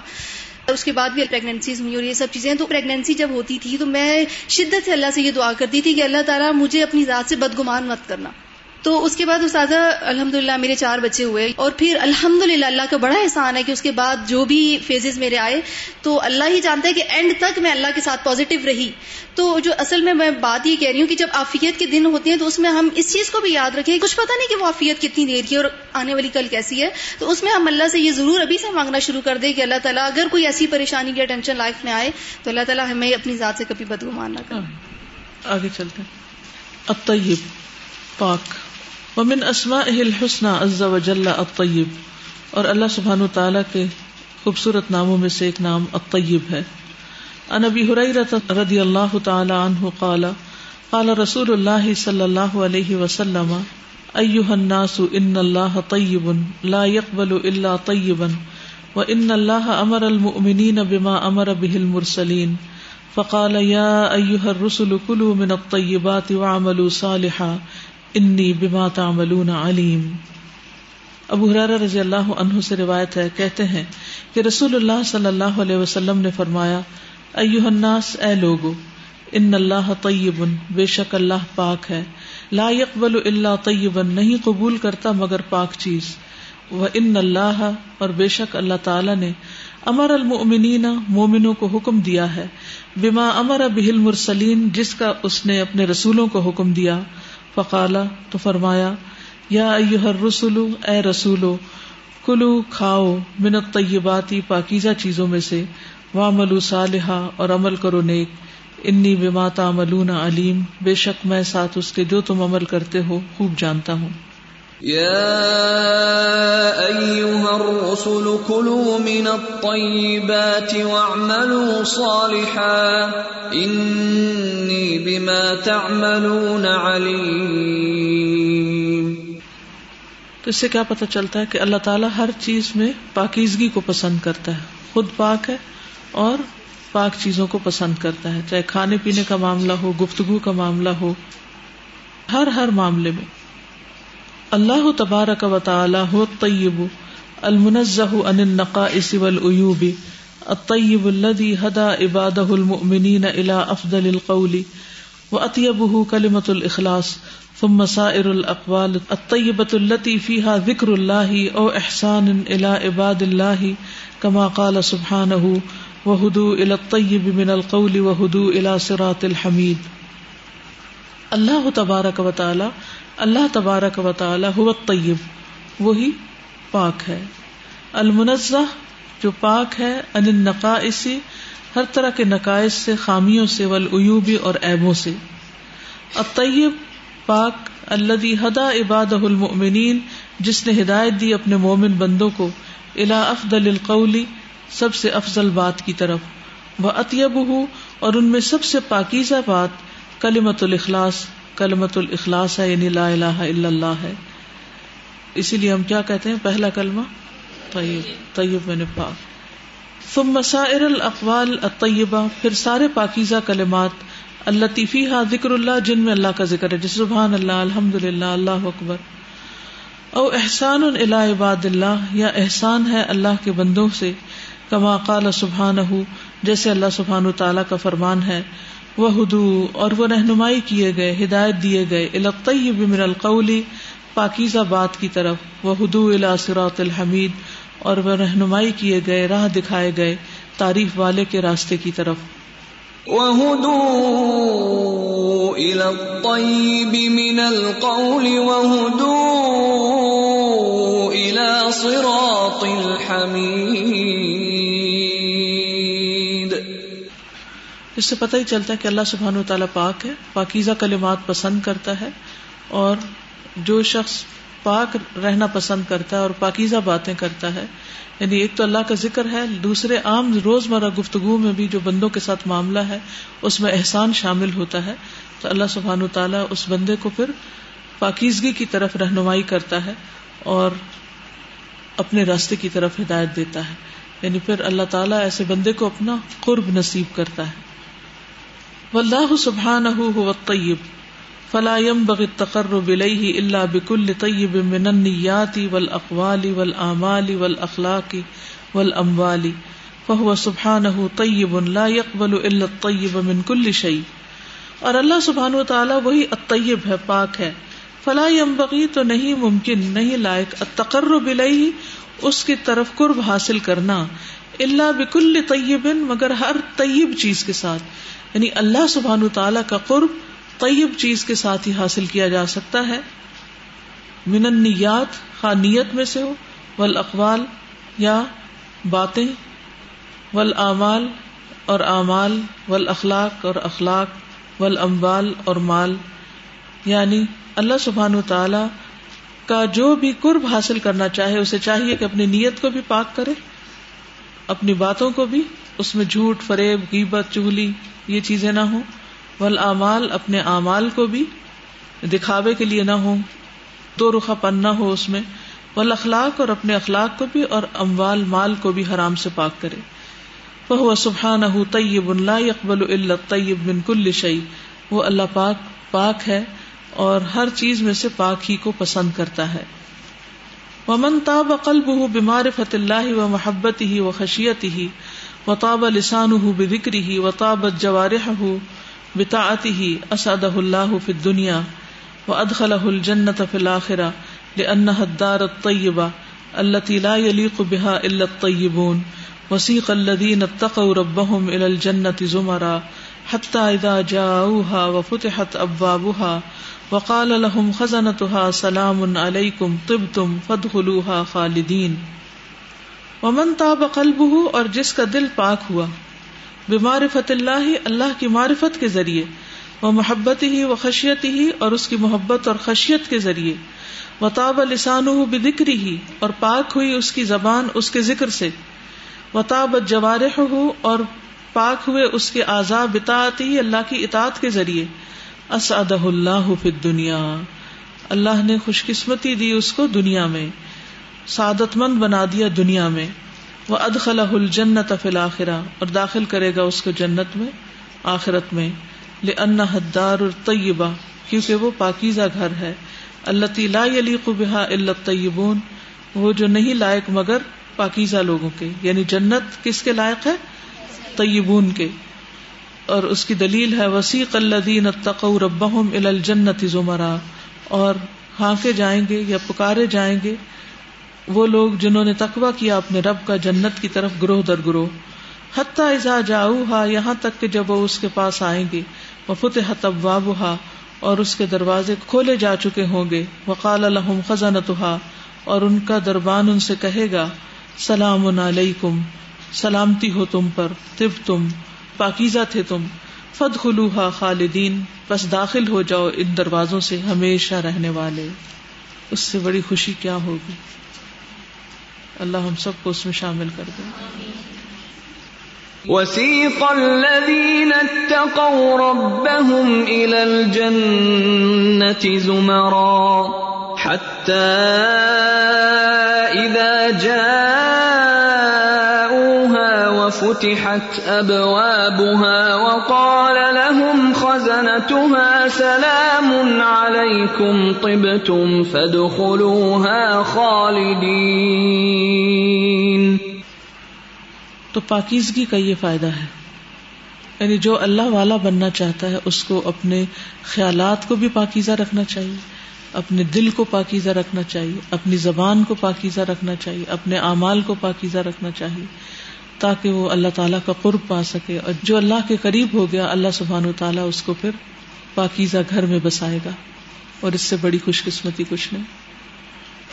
اس کے بعد بھی پریگنینسیز ہوئی اور یہ سب چیزیں، تو پریگنینسی جب ہوتی تھی تو میں شدت سے اللہ سے یہ دعا کرتی تھی کہ اللہ تعالیٰ مجھے اپنی ذات سے بدگمان مت کرنا۔ تو اس کے بعد استاذہ الحمد للہ میرے چار بچے ہوئے اور پھر الحمد للہ اللہ کا بڑا احسان ہے کہ اس کے بعد جو بھی فیزز میرے آئے تو اللہ ہی جانتا ہے کہ اینڈ تک میں اللہ کے ساتھ پازیٹو رہی۔ تو جو اصل میں میں بات یہ کہہ رہی ہوں کہ جب آفیت کے دن ہوتے ہیں تو اس میں ہم اس چیز کو بھی یاد رکھیں۔ کچھ پتہ نہیں کہ وہ آفیت کتنی دیر کی اور آنے والی کل کیسی ہے۔ تو اس میں ہم اللہ سے یہ ضرور ابھی سے مانگنا شروع کر دیں کہ اللہ تعالیٰ اگر کوئی ایسی پریشانی یا ٹینشن لائف میں آئے تو اللہ تعالیٰ ہمیں اپنی ذات سے کبھی بدو ماننا کرے۔ آگے چلتے الطیب، پاک۔ ومن اسماء الحسنى عز وجل الطیب اور اللہ سبحانہ تعالیٰ کے خوبصورت ناموں میں سے ایک نام الطیب ہے۔ ان ابی هريره رضی اللہ تعالی عنہ قال قال رسول اللہ صلی اللہ علیہ وسلم ایها الناس ان اللہ طیب، لا يقبل الا طیبا وان اللہ امر المؤمنین بما امر به المرسلین۔ فقال يا ايها الرسل كلوا من الطيبات واعملوا صالحا۔ انی بما تعملون علیم۔ ابو حرار رضی اللہ عنہ سے روایت ہے، کہتے ہیں کہ رسول اللہ صلی اللہ علیہ وسلم نے فرمایا ایوہ الناس، اے لوگو، ان اللہ طیب، بے شک اللہ پاک ہے۔ لا يقبل الا طیبا، نہیں قبول کرتا مگر پاک چیز۔ وہ ان اللہ، اور بے شک اللہ تعالی نے امر المؤمنین، مومنوں کو حکم دیا ہے۔ بما امر به المرسلین، جس کا اس نے اپنے رسولوں کو حکم دیا۔ فقالا تو فرمایا، یا رسولو اے رسولو، کلو کھاؤ منت طیباتی پاکیزہ چیزوں میں سے واملو صالحہ اور عمل کرو نیک۔ انی بما تعملون علیم۔ بے شک میں ساتھ اس کے جو تم عمل کرتے ہو، خوب جانتا ہوں۔ يا أيها الرسل كلوا من الطيبات واعملوا صالحا إني بما تعملون عليم تو اس سے کیا پتہ چلتا ہے کہ اللہ تعالیٰ ہر چیز میں پاکیزگی کو پسند کرتا ہے۔ خود پاک ہے اور پاک چیزوں کو پسند کرتا ہے۔ چاہے کھانے پینے کا معاملہ ہو، گفتگو کا معاملہ ہو، ہر ہر معاملے میں۔ اللہ تبارک و تعالی هو الطیب المنزه عن النقائص والعیوب، الطیب الذي هدى عباده المؤمنين الى افضل القول واطيبه كلمة الاخلاص، ثم سائر الاقوال الطيبة التي فيها ذكر الله او احسان الى عباد الله كما قال سبحانه وهدوا الى الطيب من القول وهدوا الى صراط الحميد اللہ تبارک و تعالی اللہ تبارک و تعالی ہو طیب وہی پاک ہے۔ المنزہ، جو پاک ہے ان نقائصی ہر طرح کے نقائص سے، خامیوں سے ولعیوبی اور ایبوں سے۔ الطیب، پاک اللہ ہدا عباد المؤمنین، جس نے ہدایت دی اپنے مومن بندوں کو۔ الا افضل القولی سب سے افضل بات کی طرف۔ وہ اطیب ہو اور ان میں سب سے پاکیزہ بات کلمت الاخلاص۔ کلمت الاخلاص ہے یعنی لا الہ الا اللہ ہے۔ اسی لیے ہم کیا کہتے ہیں؟ پہلا کلمہ، طیب طیب میں پاک۔ ثم مسائر الاقوال الطیبہ، پھر سارے پاکیزہ کلمات اللہ تیفی ہا ذکر اللہ، جن میں اللہ کا ذکر ہے جس سبحان اللہ الحمد للہ اللہ اکبر۔ او احسان الا عباد اللہ، یا احسان ہے اللہ کے بندوں سے، کما قال سبحان جیسے اللہ سبحان تعالیٰ کا فرمان ہے۔ وہ ہدو اور وہ رہنمائی کیے گئے، ہدایت دیے گئے۔ الطیب من القولی پاکیزہ بات کی طرف۔ وہ ہدو الاسرات الحمید اور وہ رہنمائی کیے گئے، راہ دکھائے گئے، تعریف والے کے راستے کی طرف۔ وَهُدُوا إِلَى الطَّيِّبِ مِنَ الْقَوْلِ وَهُدُوا إِلَى صِرَاطِ اس سے پتہ ہی چلتا ہے کہ اللہ سبحانہ تعالیٰ پاک ہے، پاکیزہ کلمات پسند کرتا ہے اور جو شخص پاک رہنا پسند کرتا ہے اور پاکیزہ باتیں کرتا ہے یعنی ایک تو اللہ کا ذکر ہے، دوسرے عام روز مرہ گفتگو میں بھی جو بندوں کے ساتھ معاملہ ہے، اس میں احسان شامل ہوتا ہے۔ تو اللہ سبحان و تعالیٰ اس بندے کو پھر پاکیزگی کی طرف رہنمائی کرتا ہے اور اپنے راستے کی طرف ہدایت دیتا ہے۔ یعنی پھر اللہ تعالیٰ ایسے بندے کو اپنا قرب نصیب کرتا ہے۔ واللہ سبحانہ هو الطیب، فلا ينبغي التقرب الیہ الا بكل طیب من النیات والاقوال والآمال والاخلاق والاموال فهو سبحانہ طیب لا يقبل الا الطیب من كل شيء اور اللہ سبحانہ وتعالی وہی الطیب ہے، پاک ہے۔ فلا ينبغي تو نہیں ممکن، نہیں لائق التقرب الیہ، اس کی طرف قرب حاصل کرنا اللہ بکل طیب، مگر ہر طیب چیز کے ساتھ۔ یعنی اللہ سبحان تعالی کا قرب طیب چیز کے ساتھ ہی حاصل کیا جا سکتا ہے۔ من النیات، خانیت میں سے ہو والاقوال یا باتیں والاعمال اور اعمال والاخلاق اور اخلاق والاموال اور مال۔ یعنی اللہ سبحان تعالی کا جو بھی قرب حاصل کرنا چاہے، اسے چاہیے کہ اپنی نیت کو بھی پاک کرے۔ اپنی باتوں کو بھی، اس میں جھوٹ، فریب، غیبت، چگلی، یہ چیزیں نہ ہوں۔ ول اعمال اپنے اعمال کو بھی دکھاوے کے لیے نہ ہو دو رخا پن نہ ہو اس میں۔ ول اخلاق اور اپنے اخلاق کو بھی، اور اموال، مال کو بھی حرام سے پاک کرے۔ وہ سبحان طیب اللہ اقبال اللہ طیب بن کل شعی وہ اللہ پاک پاک ہے اور ہر چیز میں سے پاک ہی کو پسند کرتا ہے۔ ومن تاب قلب ہُ بیمار فت اللہ و محبت ہی و خشیت ہی و تاب لسان ہُ بکری ہی و تابت جوارح ہُ بتاعت ہی اسد اللہ فی دنیا و ادخل الجنت فی الآخرہ لأنها الدار الطیبہ التي لا يليق بها الا الطيبون وسيق الذين اتقوا ربهم الى الجنة زمرا حتى اذا جاءوها وفتحت ابوابها وقال لهم خزنتها سلام علیکم طبتم فادخلوها خالدین. ومن تاب قلبه اور جس کا دل پاک ہوا، بمعرفت اللہ اللہ کی معرفت کے ذریعے وہ محبت ہی و خشیت ہی اور اس کی محبت اور خشیت کے ذریعے، وطاب لسان بکری ہی اور پاک ہوئی اس کی زبان اس کے ذکر سے، وطاب جوارح ہو اور پاک ہوئے اس کے آزاد بتاعت ہی اللہ کی اطاعت کے ذریعے اسعدہ اللہ فی دنیا اللہ نے خوش قسمتی دی اس کو دنیا میں۔ سعادت مند بنا دیا دنیا میں۔ وہ ادخل الجنت فی الآخرہ اور داخل کرے گا اس کو جنت میں، آخرت میں۔ لأن حدار الطیبہ کیونکہ وہ پاکیزہ گھر ہے۔ اللہ لا یلیق بها الا الطیبون وہ جو نہیں لائق مگر پاکیزہ لوگوں کے۔ یعنی جنت کس کے لائق ہے؟ طیبون کے۔ اور اس کی دلیل ہے، وسیق اللہ الدین تقو ربہم الجنت زمرا۔ اور ہانکے جائیں گے یا پکارے جائیں گے، وہ لوگ جنہوں نے تقوا کیا اپنے رب کا جنت کی طرف گروہ در گروہ۔ حتیٰ ازا جاؤ ہا یہاں تک کہ جب وہ اس کے پاس آئیں گے وہ فتح ابواب اور اس کے دروازے کھولے جا چکے ہوں گے۔ وقال الحم خزانت اور ان کا دربان ان سے کہے گا، سلام علیکم، سلامتی ہو تم پر، طب تم۔ پاکیزہ تھے تم۔ فد خلوحا خالدین بس داخل ہو جاؤ ان دروازوں سے ہمیشہ رہنے والے۔ اس سے بڑی خوشی کیا ہوگی؟ اللہ ہم سب کو اس میں شامل کر دے۔ وسيق الذين اتقوا ربهم إلى الجنة زمرا حتى إذا جاءوا وفتحت ابوابها وقال لهم خزنتها سلام عليكم طبتم فادخلوها خالدين. تو پاکیزگی کا یہ فائدہ ہے۔ یعنی جو اللہ والا بننا چاہتا ہے، اس کو اپنے خیالات کو بھی پاکیزہ رکھنا چاہیے، اپنے دل کو پاکیزہ رکھنا چاہیے، اپنی زبان کو پاکیزہ رکھنا چاہیے، اپنے اعمال کو پاکیزہ رکھنا چاہیے۔ تاکہ وہ اللہ تعالیٰ کا قرب پا سکے۔ اور جو اللہ کے قریب ہو گیا، اللہ سبحان و تعالیٰ اس کو پھر پاکیزہ گھر میں بسائے گا۔ اور اس سے بڑی خوش قسمتی کچھ نہیں۔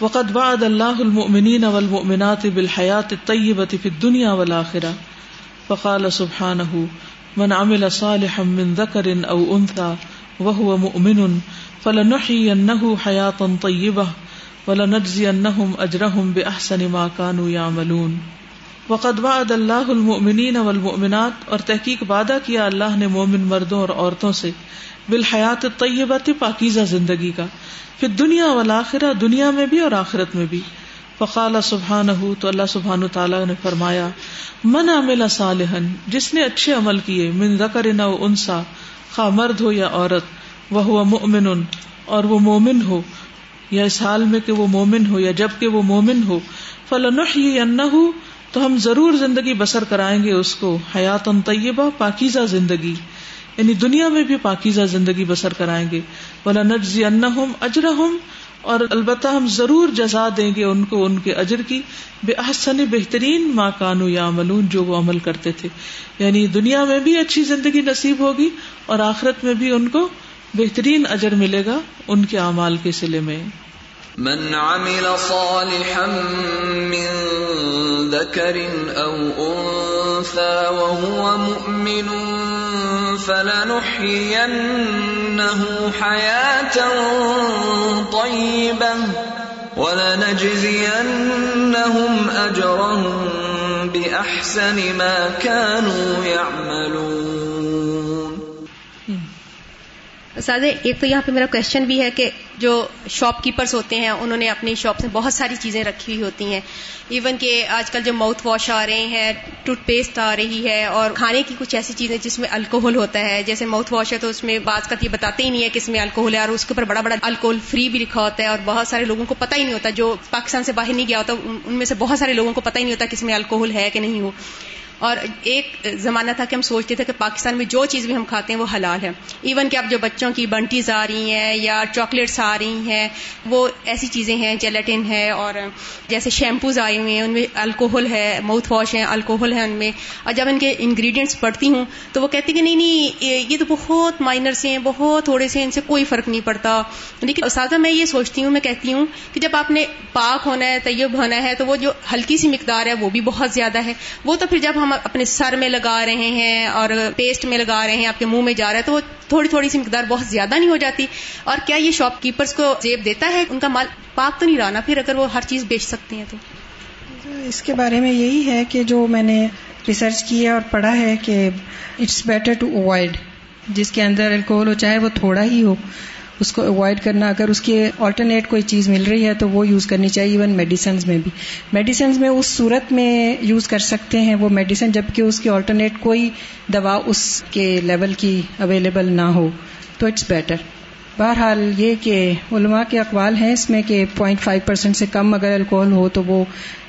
وقت بعد اللہ المؤمنین والمؤمنات بالحیات الطیبۃ فی الدنیا والآخرہ فقال سبحانہ من عمل صالحا من ذکر او انثى وهو مؤمن، فلنحيينه حياة طيبة، ولنجزينهم أجرهم بأحسن ما كانوا يعملون۔ وقد وعد اللہ المؤمنین والمؤمنات، اور تحقیق وعدہ کیا اللہ نے مومن مردوں اور عورتوں سے، بالحیات طیبت پاکیزہ زندگی کا پھر دنیا والآخرہ، دنیا میں بھی اور آخرت میں بھی۔ فقال سبحان تو اللہ سبحان تعالیٰ نے فرمایا، من عمل صالحن جس نے اچھے عمل کیے، من ذکر نہ انسا خا مرد ہو یا عورت وہ مومن اور وہ مومن ہو، یا اس حال میں کہ وہ مومن ہو، یا جبکہ وہ مومن ہو فلاں ہو تو ہم ضرور زندگی بسر کرائیں گے اس کو حیات ان طیبہ، پاکیزہ زندگی۔ یعنی دنیا میں بھی پاکیزہ زندگی بسر کرائیں گے۔ بلا نجزی ان اجر ہوں اور البتہ ہم ضرور جزا دیں گے ان کو ان کے اجر کی۔ بے احسن بہترین ماں کانو یا ملون جو وہ عمل کرتے تھے۔ یعنی دنیا میں بھی اچھی زندگی نصیب ہوگی اور آخرت میں بھی ان کو بہترین اجر ملے گا ان کے اعمال کے سلے میں۔ من عمل صالحا من ذكر او انثى وهو مؤمن فلنحيينه حياه طيبه ولنجزينهم اجرهم باحسن ما كانوا يعملون سادے ایک تو یہاں پہ میرا کوشچن بھی ہے کہ جو شاپ کیپرس ہوتے ہیں، انہوں نے اپنی شاپ سے بہت ساری چیزیں رکھی ہوئی ہوتی ہیں۔ ایون کہ آج کل جو ماؤتھ واش آ رہے ہیں ٹوتھ پیسٹ آ رہی ہے، اور کھانے کی کچھ ایسی چیزیں جس میں الکوہل ہوتا ہے۔ جیسے ماؤتھ واش ہے تو اس میں بعض کا یہ بتاتے ہی نہیں ہے کہ اس میں الکوہل ہے، اور اس کے اوپر بڑا بڑا الکوہل فری بھی لکھا ہوتا ہے، اور بہت سارے لوگوں کو پتہ ہی نہیں ہوتا۔ جو پاکستان سے باہر نہیں گیا ہوتا، ان میں سے بہت سارے لوگوں کو پتہ ہی نہیں ہوتا کہ اس میں الکوہل ہے کہ نہیں ہو۔ اور ایک زمانہ تھا کہ ہم سوچتے تھے کہ پاکستان میں جو چیز بھی ہم کھاتے ہیں وہ حلال ہے۔ ایون کہ اب جو بچوں کی بنٹیز آ رہی ہیں یا چاکلیٹس آ رہی ہیں، وہ ایسی چیزیں ہیں جیلیٹن ہے اور جیسے شیمپوز آئے ہوئے ہیں، ان میں الکوہل ہے ماؤتھ واش ہے الکوہل ہے ان میں۔ اور جب ان کے انگریڈینٹس پڑھتی ہوں تو وہ کہتی کہ نہیں نہیں، یہ تو بہت مائنر سے ہیں، بہت تھوڑے سے ان سے کوئی فرق نہیں پڑتا۔ لیکن اساتذہ میں یہ سوچتی ہوں، میں کہتی ہوں کہ جب آپ نے پاک ہونا ہے، طیب ہونا ہے تو وہ جو ہلکی سی مقدار ہے وہ بھی بہت زیادہ ہے۔ وہ تو پھر جب ہم اپنے سر میں لگا رہے ہیں اور پیسٹ میں لگا رہے ہیں، آپ کے منہ میں جا رہا ہے، تو وہ تھوڑی تھوڑی سی مقدار بہت زیادہ نہیں ہو جاتی۔ اور کیا یہ شاپ کیپرس کو زیب دیتا ہے؟ ان کا مال پاک تو نہیں رہنا پھر اگر وہ ہر چیز بیچ سکتے ہیں تو۔ اس کے بارے میں یہی ہے کہ جو میں نے ریسرچ کیا اور پڑھا ہے کہ اٹس بیٹر ٹو اوائڈ جس کے اندر الکوہل ہو چاہے وہ تھوڑا ہی ہو۔ اس کو اوائڈ کرنا، اگر اس کی آلٹرنیٹ کوئی چیز مل رہی ہے تو وہ یوز کرنی چاہیے ایون میڈیسنز میں بھی۔ میڈیسنز میں اس صورت میں یوز کر سکتے ہیں وہ میڈیسن جبکہ اس کی آلٹرنیٹ کوئی دوا اس کے لیول کی اویلیبل نہ ہو۔ تو اٹس بیٹر بہرحال یہ کہ علماء کے اقوال ہیں اس میں کہ پوائنٹ فائیو پرسینٹ سے کم اگر الکوہل ہو تو وہ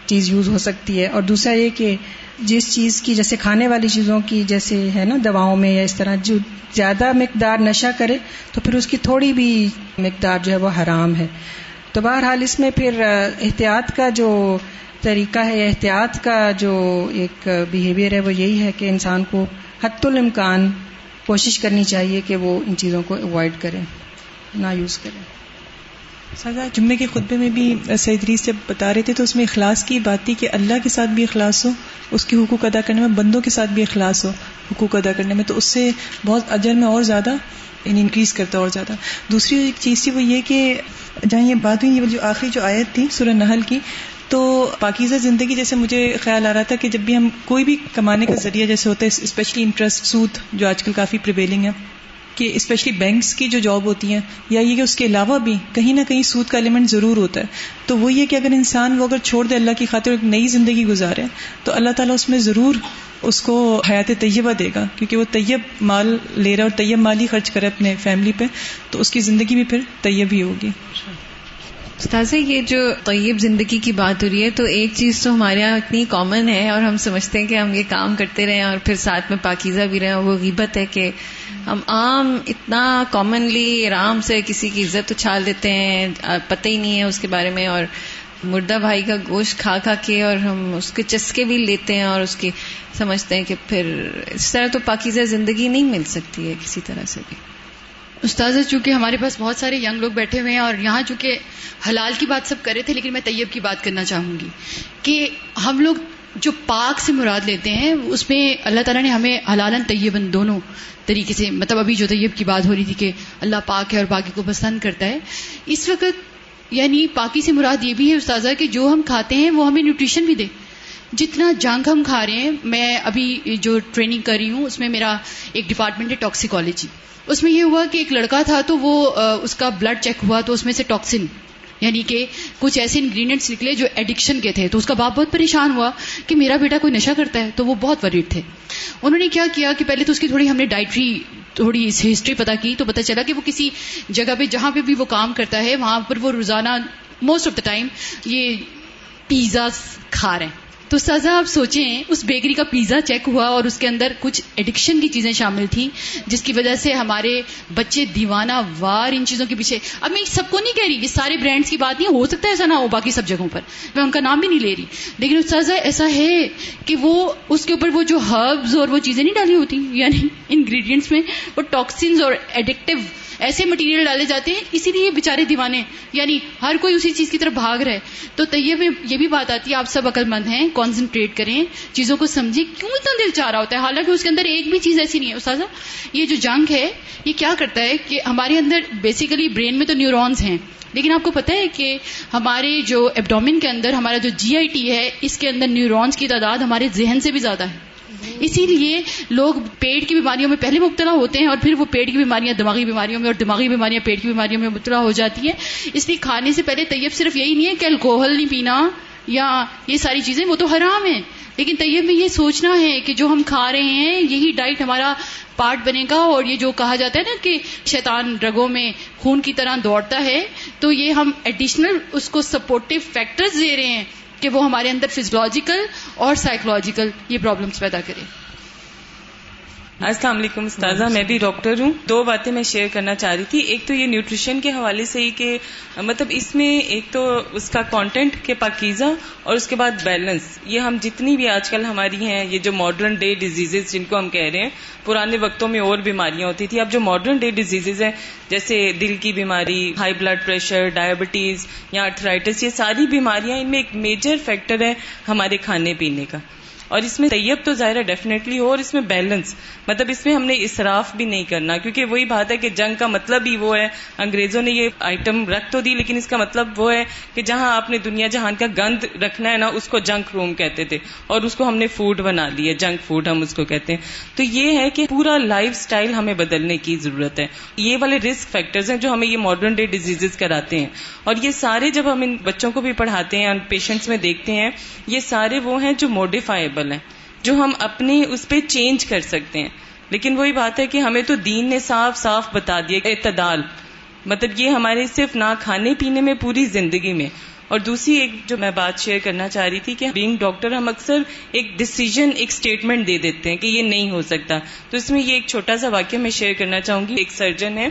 چیز یوز ہو سکتی ہے اور دوسرا یہ کہ جس چیز کی جیسے کھانے والی چیزوں کی جیسے ہے نا دواؤں میں یا اس طرح جو زیادہ مقدار نشہ کرے تو پھر اس کی تھوڑی بھی مقدار جو ہے وہ حرام ہے۔ تو بہرحال اس میں پھر احتیاط کا جو طریقہ ہے، احتیاط کا جو ایک بیہیویئر ہے وہ یہی ہے کہ انسان کو حت الامکان کوشش کرنی چاہیے کہ وہ ان چیزوں کو اوائڈ کرے، نہ یوز کرے۔ سادہ جمعے کے خطبے میں بھی سعید ریس جب بتا رہے تھے تو اس میں اخلاص کی بات تھی کہ اللہ کے ساتھ بھی اخلاص ہو، اس کے حقوق ادا کرنے میں بندوں کے ساتھ بھی اخلاص ہو، حقوق ادا کرنے میں۔ تو اس سے بہت اجر میں اور زیادہ یعنی انکریز کرتا اور زیادہ۔ دوسری ایک چیز تھی وہ یہ کہ جہاں یہ بات ہوئی، یہ جو آخری جو آیت تھی سورہ نحل کی، تو پاکیزہ زندگی جیسے مجھے خیال آ رہا تھا کہ جب بھی ہم کوئی بھی کمانے کا ذریعہ جیسے ہوتا ہے اسپیشلی انٹرسٹ سود، جو آج کل کافی پریویلنگ ہے کہ اسپیشلی بینکس کی جو جاب ہوتی ہیں، یا یہ کہ اس کے علاوہ بھی کہیں نہ کہیں سود کا ایلیمنٹ ضرور ہوتا ہے. تو وہ یہ کہ اگر انسان وہ اگر چھوڑ دے اللہ کی خاطر ایک نئی زندگی گزارے، تو اللہ تعالیٰ اس میں ضرور اس کو حیات طیبہ دے گا. کیونکہ وہ طیب مال لے رہا اور طیب مال ہی خرچ کرے اپنے فیملی پہ، تو اس کی زندگی بھی پھر طیب ہی ہوگی. تازہ یہ جو طیب زندگی کی بات ہو رہی ہے، تو ایک چیز تو ہمارے یہاں اتنی کامن ہے اور ہم سمجھتے ہیں کہ ہم یہ کام کرتے رہیں اور پھر ساتھ میں پاکیزہ بھی رہیں وہ غیبت ہے کہ ہم عام اتنا کامنلی آرام سے کسی کی عزت اچھال دیتے ہیں، پتہ ہی نہیں ہے اس کے بارے میں، اور مردہ بھائی کا گوشت کھا کھا کے اور ہم اس کے چسکے بھی لیتے ہیں اور اس کی سمجھتے ہیں کہ پھر اس طرح تو پاکیزہ زندگی نہیں مل سکتی ہے کسی طرح سے بھی۔ استاذ چونکہ ہمارے پاس بہت سارے ینگ لوگ بیٹھے ہوئے ہیں اور یہاں چونکہ حلال کی بات سب کر رہے تھے، لیکن میں طیب کی بات کرنا چاہوں گی کہ ہم لوگ جو پاک سے مراد لیتے ہیں، اس میں اللہ تعالیٰ نے ہمیں حلال طیبن دونوں طریقے سے مطلب ابھی جو طیب کی بات ہو رہی تھی کہ اللہ پاک ہے اور باقی کو پسند کرتا ہے، اس وقت یعنی پاکی سے مراد یہ بھی ہے استاذہ کہ جو ہم کھاتے ہیں وہ ہمیں نیوٹریشن بھی دے۔ جتنا جنگ ہم کھا رہے ہیں، میں ابھی جو ٹریننگ کر رہی ہوں، اس میں میرا ایک ڈپارٹمنٹ ہے ٹاکسیکالوجی اس میں یہ ہوا کہ ایک لڑکا تھا تو وہ اس کا بلڈ چیک ہوا تو اس میں سے ٹاکسن یعنی کہ کچھ ایسے انگریڈینٹس نکلے جو ایڈکشن کے تھے۔ تو اس کا باپ بہت پریشان ہوا کہ میرا بیٹا کوئی نشہ کرتا ہے، تو وہ بہت وریڈ تھے۔ انہوں نے کیا کیا کہ پہلے تو اس کی تھوڑی ہم نے ڈائٹری تھوڑی ہسٹری پتا کی تو پتا چلا کہ وہ کسی جگہ پہ، جہاں پہ بھی وہ کام کرتا ہے، وہاں پر وہ روزانہ موسٹ آف دا ٹائم یہ پیزا کھا رہے ہیں۔ تو سزا آپ سوچیں، اس بیکری کا پیزا چیک ہوا اور اس کے اندر کچھ ایڈکشن کی چیزیں شامل تھیں، جس کی وجہ سے ہمارے بچے دیوانہ وار ان چیزوں کے پیچھے۔ اب میں سب کو نہیں کہہ رہی، یہ سارے برانڈس کی بات نہیں، ہو سکتا ایسا نہ ہو باقی سب جگہوں پر۔ میں ان کا نام بھی نہیں لے رہی۔ لیکن سزا ایسا ہے کہ وہ، اس کے اوپر وہ جو ہربز اور وہ چیزیں نہیں ڈالی ہوتی یعنی انگریڈینٹس میں، وہ ٹاکسنز اور ایڈکٹیو ایسے مٹیریل ڈالے جاتے ہیں، اسی لیے بےچارے دیوانے یعنی ہر کوئی اسی چیز کی طرف بھاگ رہے تو طیب میں یہ بھی بات آتی ہے، آپ سب عقل مند ہیں کانسنٹریٹ کریں، چیزوں کو سمجھیں۔ کیوں اتنا دل چاہ رہا ہوتا ہے؟ حالانکہ اس کے اندر ایک بھی چیز ایسی نہیں ہے، استاذہ۔ یہ جو جنگ ہے، یہ کیا کرتا ہے کہ ہمارے اندر بیسیکلی برین میں تو نیورونز ہیں۔ لیکن آپ کو پتا ہے کہ ہمارے جو ایبڈومن کے اندر، ہمارا جو جی آئی ٹی ہے، اس کے اندر نیورونز کی تعداد ہمارے ذہن سے بھی زیادہ ہے۔ اسی لیے لوگ پیٹ کی بیماریوں میں پہلے مبتلا ہوتے ہیں اور پھر وہ پیٹ کی بیماریاں، دماغی بیماریوں میں اور دماغی بیماریاں، پیٹ کی بیماریوں میں مبتلا ہو جاتی ہیں۔ اس لیے کھانے سے پہلے طیب صرف یہی نہیں ہے کہ الکوہل نہیں پینا یا یہ ساری چیزیں، وہ تو حرام ہیں۔ لیکن طیب میں یہ سوچنا ہے کہ جو ہم کھا رہے ہیں، یہی ڈائٹ ہمارا پارٹ بنے گا اور یہ جو کہا جاتا ہے نا کہ شیطان رگوں میں خون کی طرح دوڑتا ہے، تو یہ ہم ایڈیشنل اس کو سپورٹو فیکٹرز دے رہے ہیں۔ کہ وہ ہمارے اندر فزیولوجیکل اور سائیکولوجیکل یہ پرابلمس پیدا کرے السلام علیکم استاذہ، میں بھی ڈاکٹر ہوں۔ دو باتیں میں شیئر کرنا چاہ رہی تھی۔ ایک تو یہ نیوٹریشن کے حوالے سے ہی کہ مطلب اس میں ایک تو اس کا کانٹینٹ کے پاکیزہ اور اس کے بعد بیلنس یہ ہم جتنی بھی آج کل ہماری ہیں، یہ جو ماڈرن ڈے ڈیزیز جن کو ہم کہہ رہے ہیں، پرانے وقتوں میں اور بیماریاں ہوتی تھی اب جو ماڈرن ڈے ڈیزیز ہیں، جیسے دل کی بیماری ہائی بلڈ پریشر ڈائبٹیز یا ارتھرائٹس یہ ساری بیماریاں ان میں ایک میجر فیکٹر ہے ہمارے کھانے پینے کا۔ اور اس میں طیب تو ظاہر ڈیفینیٹلی ہو اور اس میں بیلنس مطلب اس میں ہم نے اسراف بھی نہیں کرنا، کیونکہ وہی بات ہے کہ جنگ کا مطلب ہی وہ ہے۔ انگریزوں نے یہ آئٹم رکھ تو دی، لیکن اس کا مطلب وہ ہے کہ جہاں آپ نے دنیا جہان کا گند رکھنا ہے نا، اس کو جنک روم کہتے تھے۔ اور اس کو ہم نے فوڈ بنا دی ہے جنک فوڈ ہم اس کو کہتے ہیں۔ تو یہ ہے کہ پورا لائف اسٹائل ہمیں بدلنے کی ضرورت ہے۔ یہ والے رسک فیکٹرز ہیں جو ہمیں یہ ماڈرن ڈے ڈیزیز کراتے ہیں۔ اور یہ سارے جب ہم ان بچوں کو بھی پڑھاتے ہیں پیشنٹس میں دیکھتے ہیں، یہ سارے وہ ہیں جو موڈیفائبل ہیں، جو ہم اپنے اس پہ چینج کر سکتے ہیں۔ لیکن وہی بات ہے کہ ہمیں تو دین نے صاف صاف بتا دیا اعتدال مطلب یہ ہمارے صرف نہ کھانے پینے میں، پوری زندگی میں۔ اور دوسری ایک جو میں بات شیئر کرنا چاہ رہی تھی کہ بینگ ڈاکٹر ہم اکثر ایک ڈسیزن ایک اسٹیٹمنٹ دے دیتے ہیں کہ یہ نہیں ہو سکتا۔ تو اس میں یہ ایک چھوٹا سا واقعہ میں شیئر کرنا چاہوں گی۔ ایک سرجن ہے،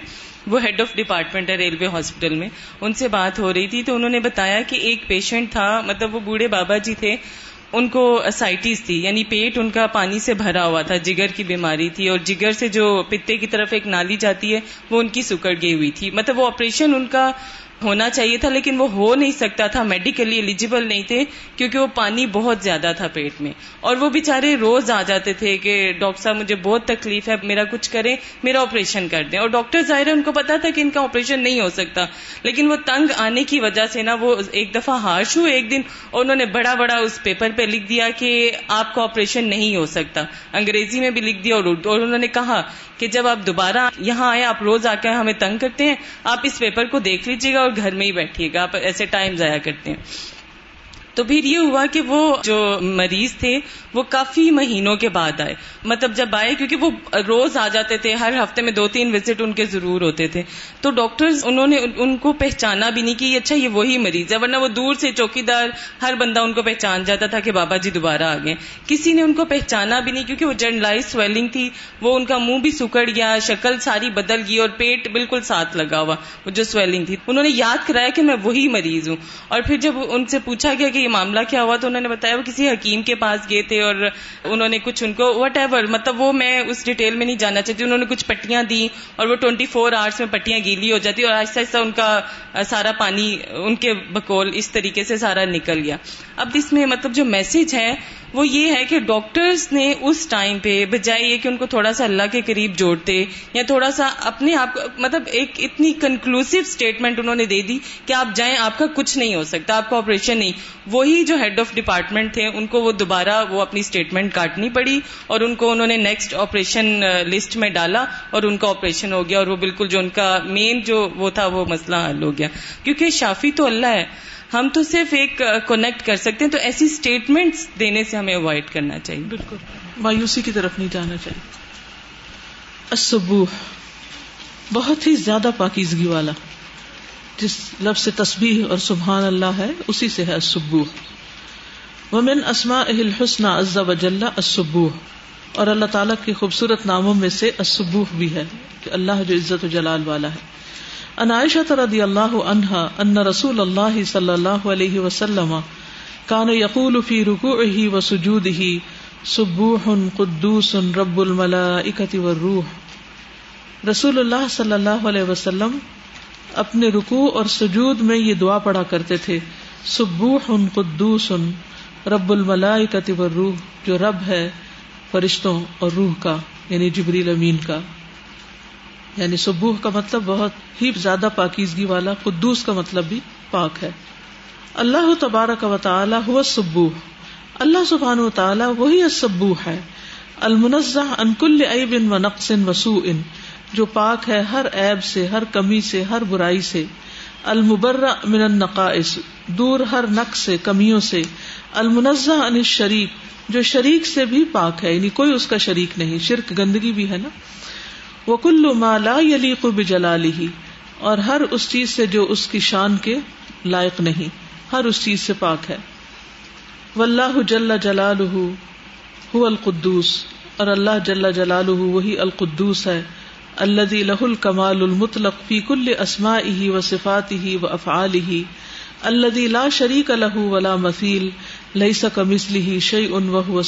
وہ ہیڈ آف ڈپارٹمنٹ ہے ریلوے ہاسپٹل میں۔ ان سے بات ہو رہی تھی تو انہوں نے بتایا کہ ایک پیشنٹ تھا مطلب وہ بوڑھے بابا جی تھے۔ ان کو اسائٹیز تھی یعنی پیٹ ان کا پانی سے بھرا ہوا تھا، جگر کی بیماری تھی، اور جگر سے جو پتے کی طرف ایک نالی جاتی ہے، وہ ان کی سکڑ گئی ہوئی تھی۔ مطلب وہ آپریشن ان کا ہونا چاہیے تھا، لیکن وہ ہو نہیں سکتا تھا میڈیکلی ایلیجیبل نہیں تھے، کیونکہ وہ پانی بہت زیادہ تھا پیٹ میں۔ اور وہ بےچارے روز آ جاتے تھے کہ، ڈاکٹر صاحب، مجھے بہت تکلیف ہے، میرا کچھ کریں، میرا آپریشن کر دیں۔ اور ڈاکٹر ظاہر ہے، ان کو پتا تھا کہ ان کا آپریشن نہیں ہو سکتا۔ لیکن وہ تنگ آنے کی وجہ سے نا، وہ ایک دفعہ ہارش ہوئے ایک دن، اور انہوں نے بڑا بڑا اس پیپر پہ لکھ دیا کہ آپ کا آپریشن نہیں ہو سکتا۔ انگریزی میں بھی لکھ دیا اور اردو اور انہوں نے کہا کہ جب آپ دوبارہ یہاں آئے، آپ روز آ کے ہمیں تنگ کرتے ہیں، آپ اس پیپر کو دیکھ لیجیے گا اور گھر میں ہی بیٹھیے گا آپ ایسے ٹائم ضائع کرتے ہیں۔ تو پھر یہ ہوا کہ وہ جو مریض تھے، وہ کافی مہینوں کے بعد آئے۔ مطلب جب آئے، کیونکہ وہ روز آ جاتے تھے، ہر ہفتے میں دو تین وزٹ ان کے ضرور ہوتے تھے۔ تو ڈاکٹر انہوں نے ان کو پہچانا بھی نہیں کہ اچھا یہ وہی مریض ہے، ورنہ وہ دور سے چوکی دار ہر بندہ ان کو پہچان جاتا تھا کہ بابا جی دوبارہ آ گئے۔ کسی نے ان کو پہچانا بھی نہیں کیونکہ وہ جرنلائز سویلنگ تھی۔ وہ ان کا منہ بھی سکڑ گیا، شکل ساری بدل گئی اور پیٹ بالکل ساتھ لگا ہوا، وہ جو سویلنگ تھی۔ انہوں نے یاد کرایا کہ میں وہی مریض ہوں۔ اور پھر جب ان سے پوچھا گیا کہ یہ معاملہ کیا ہوا تو انہوں نے بتایا وہ کسی حکیم کے پاس گئے تھے اور انہوں نے کچھ ان کو وٹ ایور مطلب وہ میں اس ڈیٹیل میں نہیں جانا چاہتی، انہوں نے کچھ پٹیاں دی اور وہ ٹوئنٹی فور آورس میں پٹیاں گیلی ہو جاتی اور آہستہ آہستہ ان کا سارا پانی ان کے بکول اس طریقے سے سارا نکل گیا۔ اب اس میں مطلب جو میسج ہے وہ یہ ہے کہ ڈاکٹرز نے اس ٹائم پہ بجائے یہ کہ ان کو تھوڑا سا اللہ کے قریب جوڑتے یا تھوڑا سا اپنے آپ مطلب ایک اتنی کنکلوسو اسٹیٹمنٹ انہوں نے دے دی کہ آپ جائیں، آپ کا کچھ نہیں ہو سکتا، آپ کا آپریشن نہیں۔ وہی جو ہیڈ آف ڈپارٹمنٹ تھے، ان کو وہ دوبارہ وہ اپنی اسٹیٹمنٹ کاٹنی پڑی اور ان کو انہوں نے نیکسٹ آپریشن لسٹ میں ڈالا اور ان کا آپریشن ہو گیا اور وہ بالکل جو ان کا مین جو وہ تھا وہ مسئلہ حل ہو گیا۔ کیونکہ شافی تو اللہ ہے۔ ہم تو صرف ایک کونیکٹ کر سکتے ہیں، تو ایسی اسٹیٹمنٹس دینے سے ہمیں اوائڈ کرنا چاہیے۔ بالکل۔ مایوسی کی طرف نہیں جانا چاہیے۔ بہت ہی زیادہ پاکیزگی والا۔ جس لفظ سے تسبیح اور سبحان اللہ ہے، اسی سے ہے ومن اسما الحسن عز وجل السبوح اور اللہ تعالیٰ کے خوبصورت ناموں میں سے السبوح بھی ہے، کہ اللہ جو عزت و جلال والا ہے۔ ان عائشہ رضی اللہ عنہا ان رسول اللہ صلی اللہ علیہ وسلم کان یقول فی رکوعه و سبوح قدوس رب الملائکۃ والروح. رسول اللہ صلی اللہ علیہ وسلم اپنے رکوع اور سجود میں یہ دعا پڑھا کرتے تھے، سبوح قدوس رب الملائکۃ والروح، جو رب ہے، فرشتوں اور روح کا یعنی جبریل امین کا. یعنی سبوح کا مطلب بہت ہی زیادہ پاکیزگی والا، قدوس کا مطلب بھی پاک ہے۔ اللہ تبارک و تعالیٰ ہوا سبوح اللہ سبحان و تعالیٰ وہی سبوح ہے۔ المنزہ انکل عیب و نقص وسوء جو پاک ہے ہر عیب سے، ہر کمی سے، ہر برائی سے۔ المبر من النقائص، دور ہر نقص سے، کمیوں سے۔ المنزہ ان شریک جو شریک سے بھی پاک ہے یعنی کوئی اس کا شریک نہیں، شرک گندگی بھی ہے نا۔ وہ کلو مالا یلی قب جلالی اور ہر اس چیز سے جو اس کی شان کے لائق نہیں، ہر اس چیز سے پاک ہے۔ واللہ جل جلال القدوس۔ اور اللہ جل جلال وہی القدوس ہے اللہ لہ الکمال المطلق فی کل اسما ہی و صفات لا شریک الح ولا مثیل لئی سکم اسلی شعی ان وہ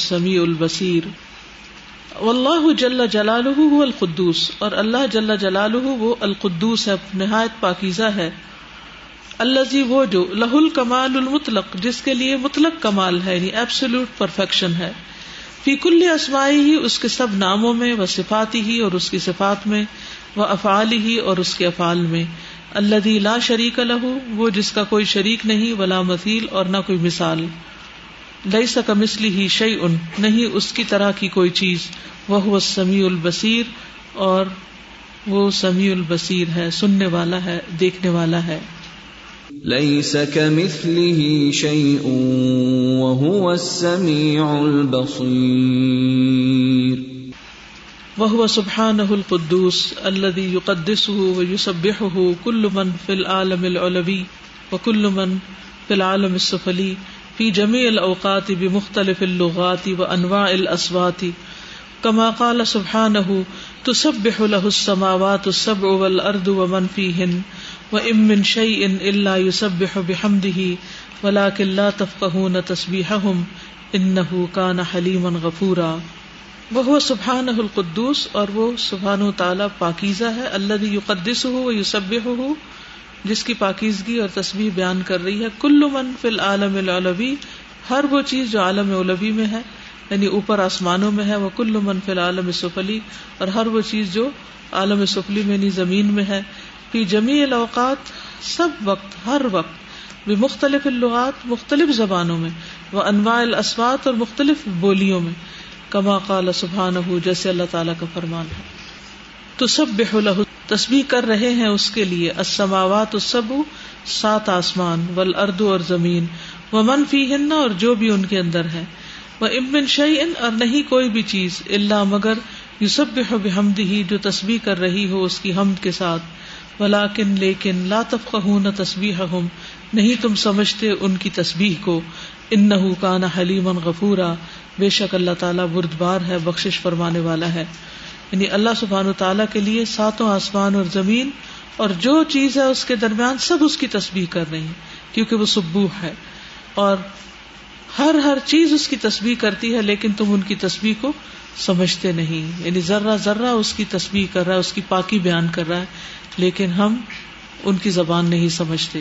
سمیع البصیر اللہ جل جلال القدوس، اور اللہ جل جلال وہ القدوس ہے، نہایت پاکیزہ ہے۔ اللہ جی وہ جو لہ الکمال المطلق، جس کے لیے مطلق کمال ہے یعنی ایبسولوٹ پرفیکشن ہے۔ فی کل اسمائی ہی اس کے سب ناموں میں وہ صفاتی ہی اور اس کی صفات میں وہ افعال ہی اور اس کے افعال میں۔ اللہ لا شریک لہو، وہ جس کا کوئی شریک نہیں، ولا مثیل اور نہ کوئی مثال۔ لئی سکا مسلی ہی شعی ان نہیں اس کی طرح کی کوئی چیز۔ وہ سمیع البصیر اور وہ سمیع البصیر ہے سننے والا ہے دیکھنے والا ہے۔ ليس كمثله شيء وهو السميع البصير وهو سبحانه القدوس الذي يقدسه ويسبحه كل من في العالم العلوي وكل من في العالم السفلي فی جمی الاوقات بمختلف اللغات و انواع الاسوات. کما قال سبحانه تسبح له السماوات السبع والارض ومن فيهن وان من شيء الا يسبح بحمده ولكن لا تفقهون تسبيحهم انه كان حليما غفورا. وہ سبحانہ القدوس اور وہ سبحانہ تعالی پاکیزہ ہے اللہ یقدسہ و جس کی پاکیزگی اور تصویر بیان کر رہی ہے، کل من فی العالم العلوی، ہر وہ چیز جو عالم اولوی میں ہے یعنی اوپر آسمانوں میں ہے، وہ کل من فی العالم سفلی، اور ہر وہ چیز جو عالم سفلی میں یعنی زمین میں ہے۔ فی جمی الاوقات، سب وقت، ہر وقت بھی مختلف اللغات، مختلف زبانوں میں وہ انواع الاسوات، اور مختلف بولیوں میں، کما قال سبحانہ، جیسے اللہ تعالیٰ کا فرمان ہے۔ تو سب بے تسبیح کر رہے ہیں اس کے لیے اسماوات سب سات آسمان ول اردو اور زمین وہ منفی ہن اور جو بھی ان کے اندر ہے۔ وہ امن شعین اور نہیں کوئی بھی چیز اللہ مگر یوسب بحمد ہی جو تسبیح کر رہی ہو اس کی حمد کے ساتھ۔ ولاکن، لیکن لا تفقہ نہ تصبیح ہم نہیں تم سمجھتے ان کی تسبیح کو۔ ان نہ کانا حلیم غفورا، بے شک اللہ تعالیٰ بردبار ہے بخش فرمانے والا ہے۔ یعنی اللہ سبحان و تعالیٰ کے لیے ساتوں آسمان اور زمین اور جو چیز ہے اس کے درمیان سب اس کی تصویر کر رہی ہیں، کیونکہ وہ سبوح ہے۔ اور ہر ہر چیز اس کی تصویر کرتی ہے، لیکن تم ان کی تصویر کو سمجھتے نہیں۔ یعنی ذرہ ذرہ اس کی تصویر کر رہا ہے، اس کی پاکی بیان کر رہا ہے، لیکن ہم ان کی زبان نہیں سمجھتے۔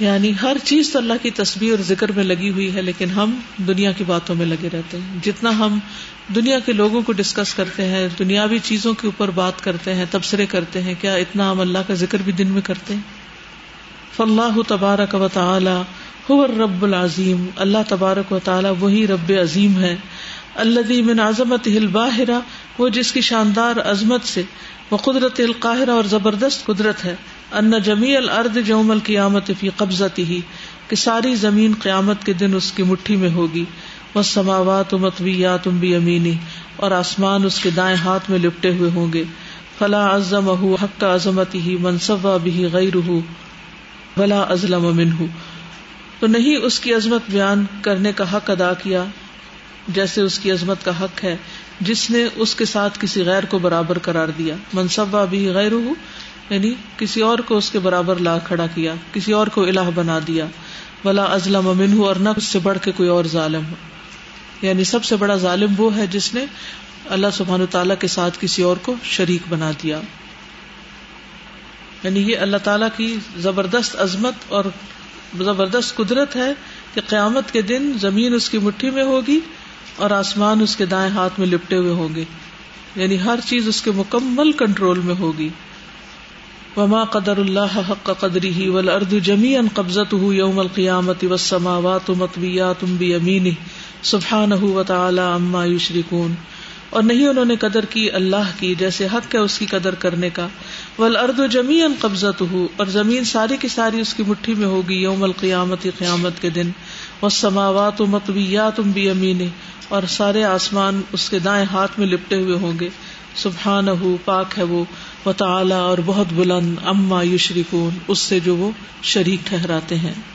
یعنی ہر چیز تو اللہ کی تصویر اور ذکر میں لگی ہوئی ہے، لیکن ہم دنیا کی باتوں میں لگے رہتے ہیں۔ جتنا ہم دنیا کے لوگوں کو ڈسکس کرتے ہیں، دنیاوی چیزوں کے اوپر بات کرتے ہیں، تبصرے کرتے ہیں، کیا اتنا ہم اللہ کا ذکر بھی دن میں کرتے ہیں؟ فلاح تبارک و تعالی ہو رب العظیم۔ اللہ تبارک و تعالی وہی رب عظیم ہے۔ اللہ من عظمت ہل باہرا وہ جس کی شاندار عظمت سے وہ قدرت القاہرہ اور زبردست قدرت ہے۔ ان جمی الرد جوم القیامت فی قبضتی ہی کہ ساری زمین قیامت کے دن اس کی مٹھی میں ہوگی۔ وہ سماوات متویات بھی امینی اور آسمان اس کے دائیں ہاتھ میں لپٹے ہوئے ہوں گے۔ فلا ازم حق کا عظمت ہی منصوبہ بھی غیر بلا ازلم امن ہوں تو نہیں اس کی عظمت بیان کرنے کا حق ادا کیا، جیسے اس کی عظمت کا حق ہے۔ جس نے اس کے ساتھ کسی غیر کو برابر قرار دیا۔ منصوبہ بھی غیر یعنی کسی اور کو اس کے برابر لا کھڑا کیا، کسی اور کو الہ بنا دیا۔ بلا ازلم امن ہو اور نہ اس سے بڑھ کے کوئی اور ظالم ہو۔ یعنی سب سے بڑا ظالم وہ ہے جس نے اللہ سبحان تعالیٰ کے ساتھ کسی اور کو شریک بنا دیا۔ یعنی یہ اللہ تعالیٰ کی زبردست عظمت اور زبردست قدرت ہے کہ قیامت کے دن زمین اس کی مٹھی میں ہوگی۔ اور آسمان اس کے دائیں ہاتھ میں لپٹے ہوئے ہوں گے۔ یعنی ہر چیز اس کے مکمل کنٹرول میں ہوگی۔ وما قدر اللہ حق قدری ہی ول ارد جمی ان قبضت ہُ یوم القیامت و سماوات متویات بھی امین سبحان و تعالی اما یشرکون اور نہیں انہوں نے قدر کی اللہ کی، جیسے حق ہے اس کی قدر کرنے کا۔ ول ارد و جمی ان قبضت ہو اور زمین ساری کی ساری اس کی مٹھی میں ہوگی یوم القیامت، قیامت کے دن۔ وہ سماوات و متویات بھی امین اور سارے آسمان اس کے دائیں ہاتھ میں لپٹے ہوئے ہوں گے۔ سبحان ہو پاک ہے وہ۔ و تعالی اور بہت بلند اما یشرکون۔ اس سے جو وہ شریک ٹھہراتے ہیں۔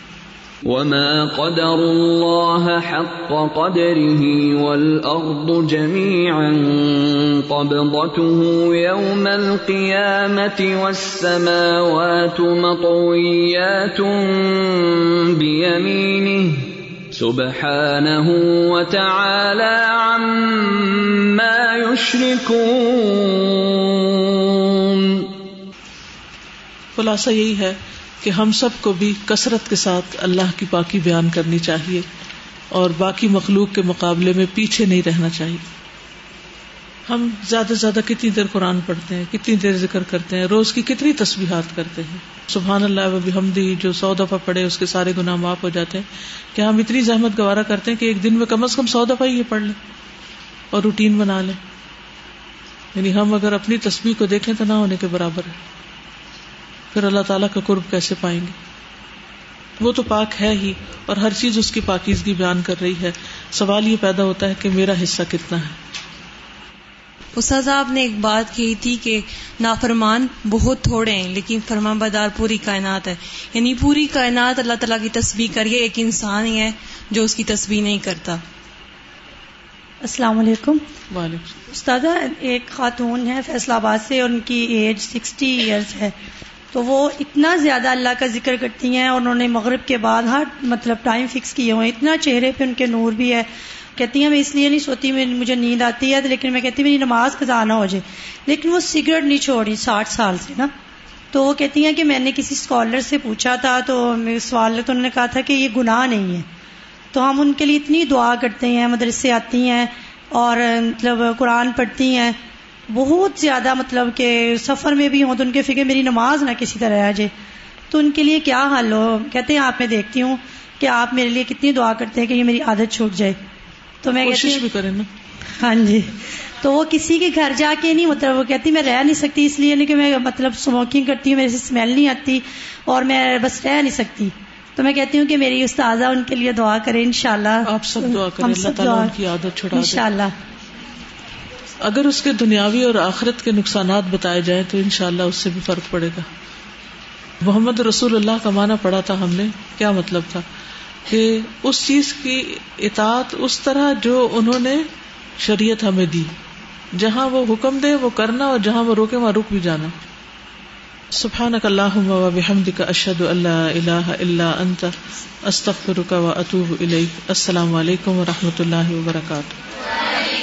وما قدر الله حق قدره والأرض جميعا قبضته يوم القيامة والسماوات مطويات بيمينه سبحانه وتعالى عما يشركون. خلاصہ یہی ہے کہ ہم سب کو بھی کثرت کے ساتھ اللہ کی پاکی بیان کرنی چاہیے اور باقی مخلوق کے مقابلے میں پیچھے نہیں رہنا چاہیے۔ ہم زیادہ سے زیادہ کتنی دیر قرآن پڑھتے ہیں، کتنی دیر ذکر کرتے ہیں، روز کی کتنی تصویرات کرتے ہیں۔ سبحان اللہ وبی حمدی جو سو دفعہ پڑھے، اس کے سارے گناہ معاف ہو جاتے ہیں۔ کہ ہم اتنی زحمت گوارا کرتے ہیں کہ ایک دن میں کم از کم سو دفعہ یہ پڑھ لیں اور روٹین بنا لیں۔ یعنی ہم اگر اپنی تصویر کو دیکھیں تو نہ ہونے کے برابر ہے۔ پھر اللہ تعالیٰ کا قرب کیسے پائیں گے؟ وہ تو پاک ہے ہی اور ہر چیز اس کی پاکیزگی بیان کر رہی ہے۔ سوال یہ پیدا ہوتا ہے کہ میرا حصہ کتنا ہے؟ استاد آپ نے ایک بات کہی تھی کہ نافرمان بہت تھوڑے ہیں لیکن فرمان بدار پوری کائنات ہے۔ یعنی پوری کائنات اللہ تعالیٰ کی تصویر کریے ایک انسان ہی ہے جو اس کی تصویر نہیں کرتا۔ السلام علیکم۔ وعلیکم۔ استاد ایک خاتون ہے فیصلہ آباد سے ان کی ایج سکسٹی ایئرس ہے۔ تو وہ اتنا زیادہ اللہ کا ذکر کرتی ہیں اور انہوں نے مغرب کے بعد ہر مطلب ٹائم فکس کیے ہوئے اتنا چہرے پہ ان کے نور بھی ہے۔ کہتی ہیں، میں اس لیے نہیں سوتی، میں مجھے نیند آتی ہے، لیکن میں کہتی ہوں، میری نماز خزانہ نہ ہو جائے۔ لیکن وہ سگریٹ نہیں چھوڑی ساٹھ سال سے نا۔ تو وہ کہتی ہیں کہ میں نے کسی اسکالر سے پوچھا تھا، تو سوال تو انہوں نے کہا تھا کہ یہ گناہ نہیں ہے۔ تو ہم ان کے لیے اتنی دعا کرتے ہیں، مدرسے آتی ہیں اور مطلب قرآن پڑھتی ہیں۔ بہت زیادہ مطلب کہ سفر میں بھی ہوں تو ان کے فکر میری نماز نہ کسی طرح آ جائے۔ تو ان کے لیے کیا حل ہو؟ کہتے ہیں، آپ میں دیکھتی ہوں کہ آپ میرے لیے کتنی دعا کرتے ہیں کہ یہ میری عادت چھوٹ جائے۔ تو میں کوشش بھی کریں نا۔ ہاں جی۔ تو وہ کسی کے گھر جا کے نہیں مطلب وہ کہتی میں رہ نہیں سکتی اس لیے نہیں کہ میں مطلب اسموکنگ کرتی ہوں میرے سے اسمیل نہیں آتی اور میں بس رہ نہیں سکتی۔ تو میں کہتی ہوں کہ میری استاذہ ان کے لیے دعا کریں انشاءاللہ۔ آپ سب دعا کریں اللہ تعالیٰ ان کی عادت چھڑا ان شاء اللہ اگر اس کے دنیاوی اور آخرت کے نقصانات بتائے جائیں تو انشاءاللہ اس سے بھی فرق پڑے گا۔ محمد رسول اللہ کا معنی پڑا تھا ہم نے کیا مطلب تھا؟ کہ اس چیز کی اطاعت اس طرح جو انہوں نے شریعت ہمیں دی۔ جہاں وہ حکم دے وہ کرنا اور جہاں وہ روکے وہاں رک بھی جانا۔ سبحانك اللهم وبحمدك اشهد ان لا اله الا انت استغفرك واتوب اليك السلام علیکم و رحمۃ اللہ وبرکاتہ۔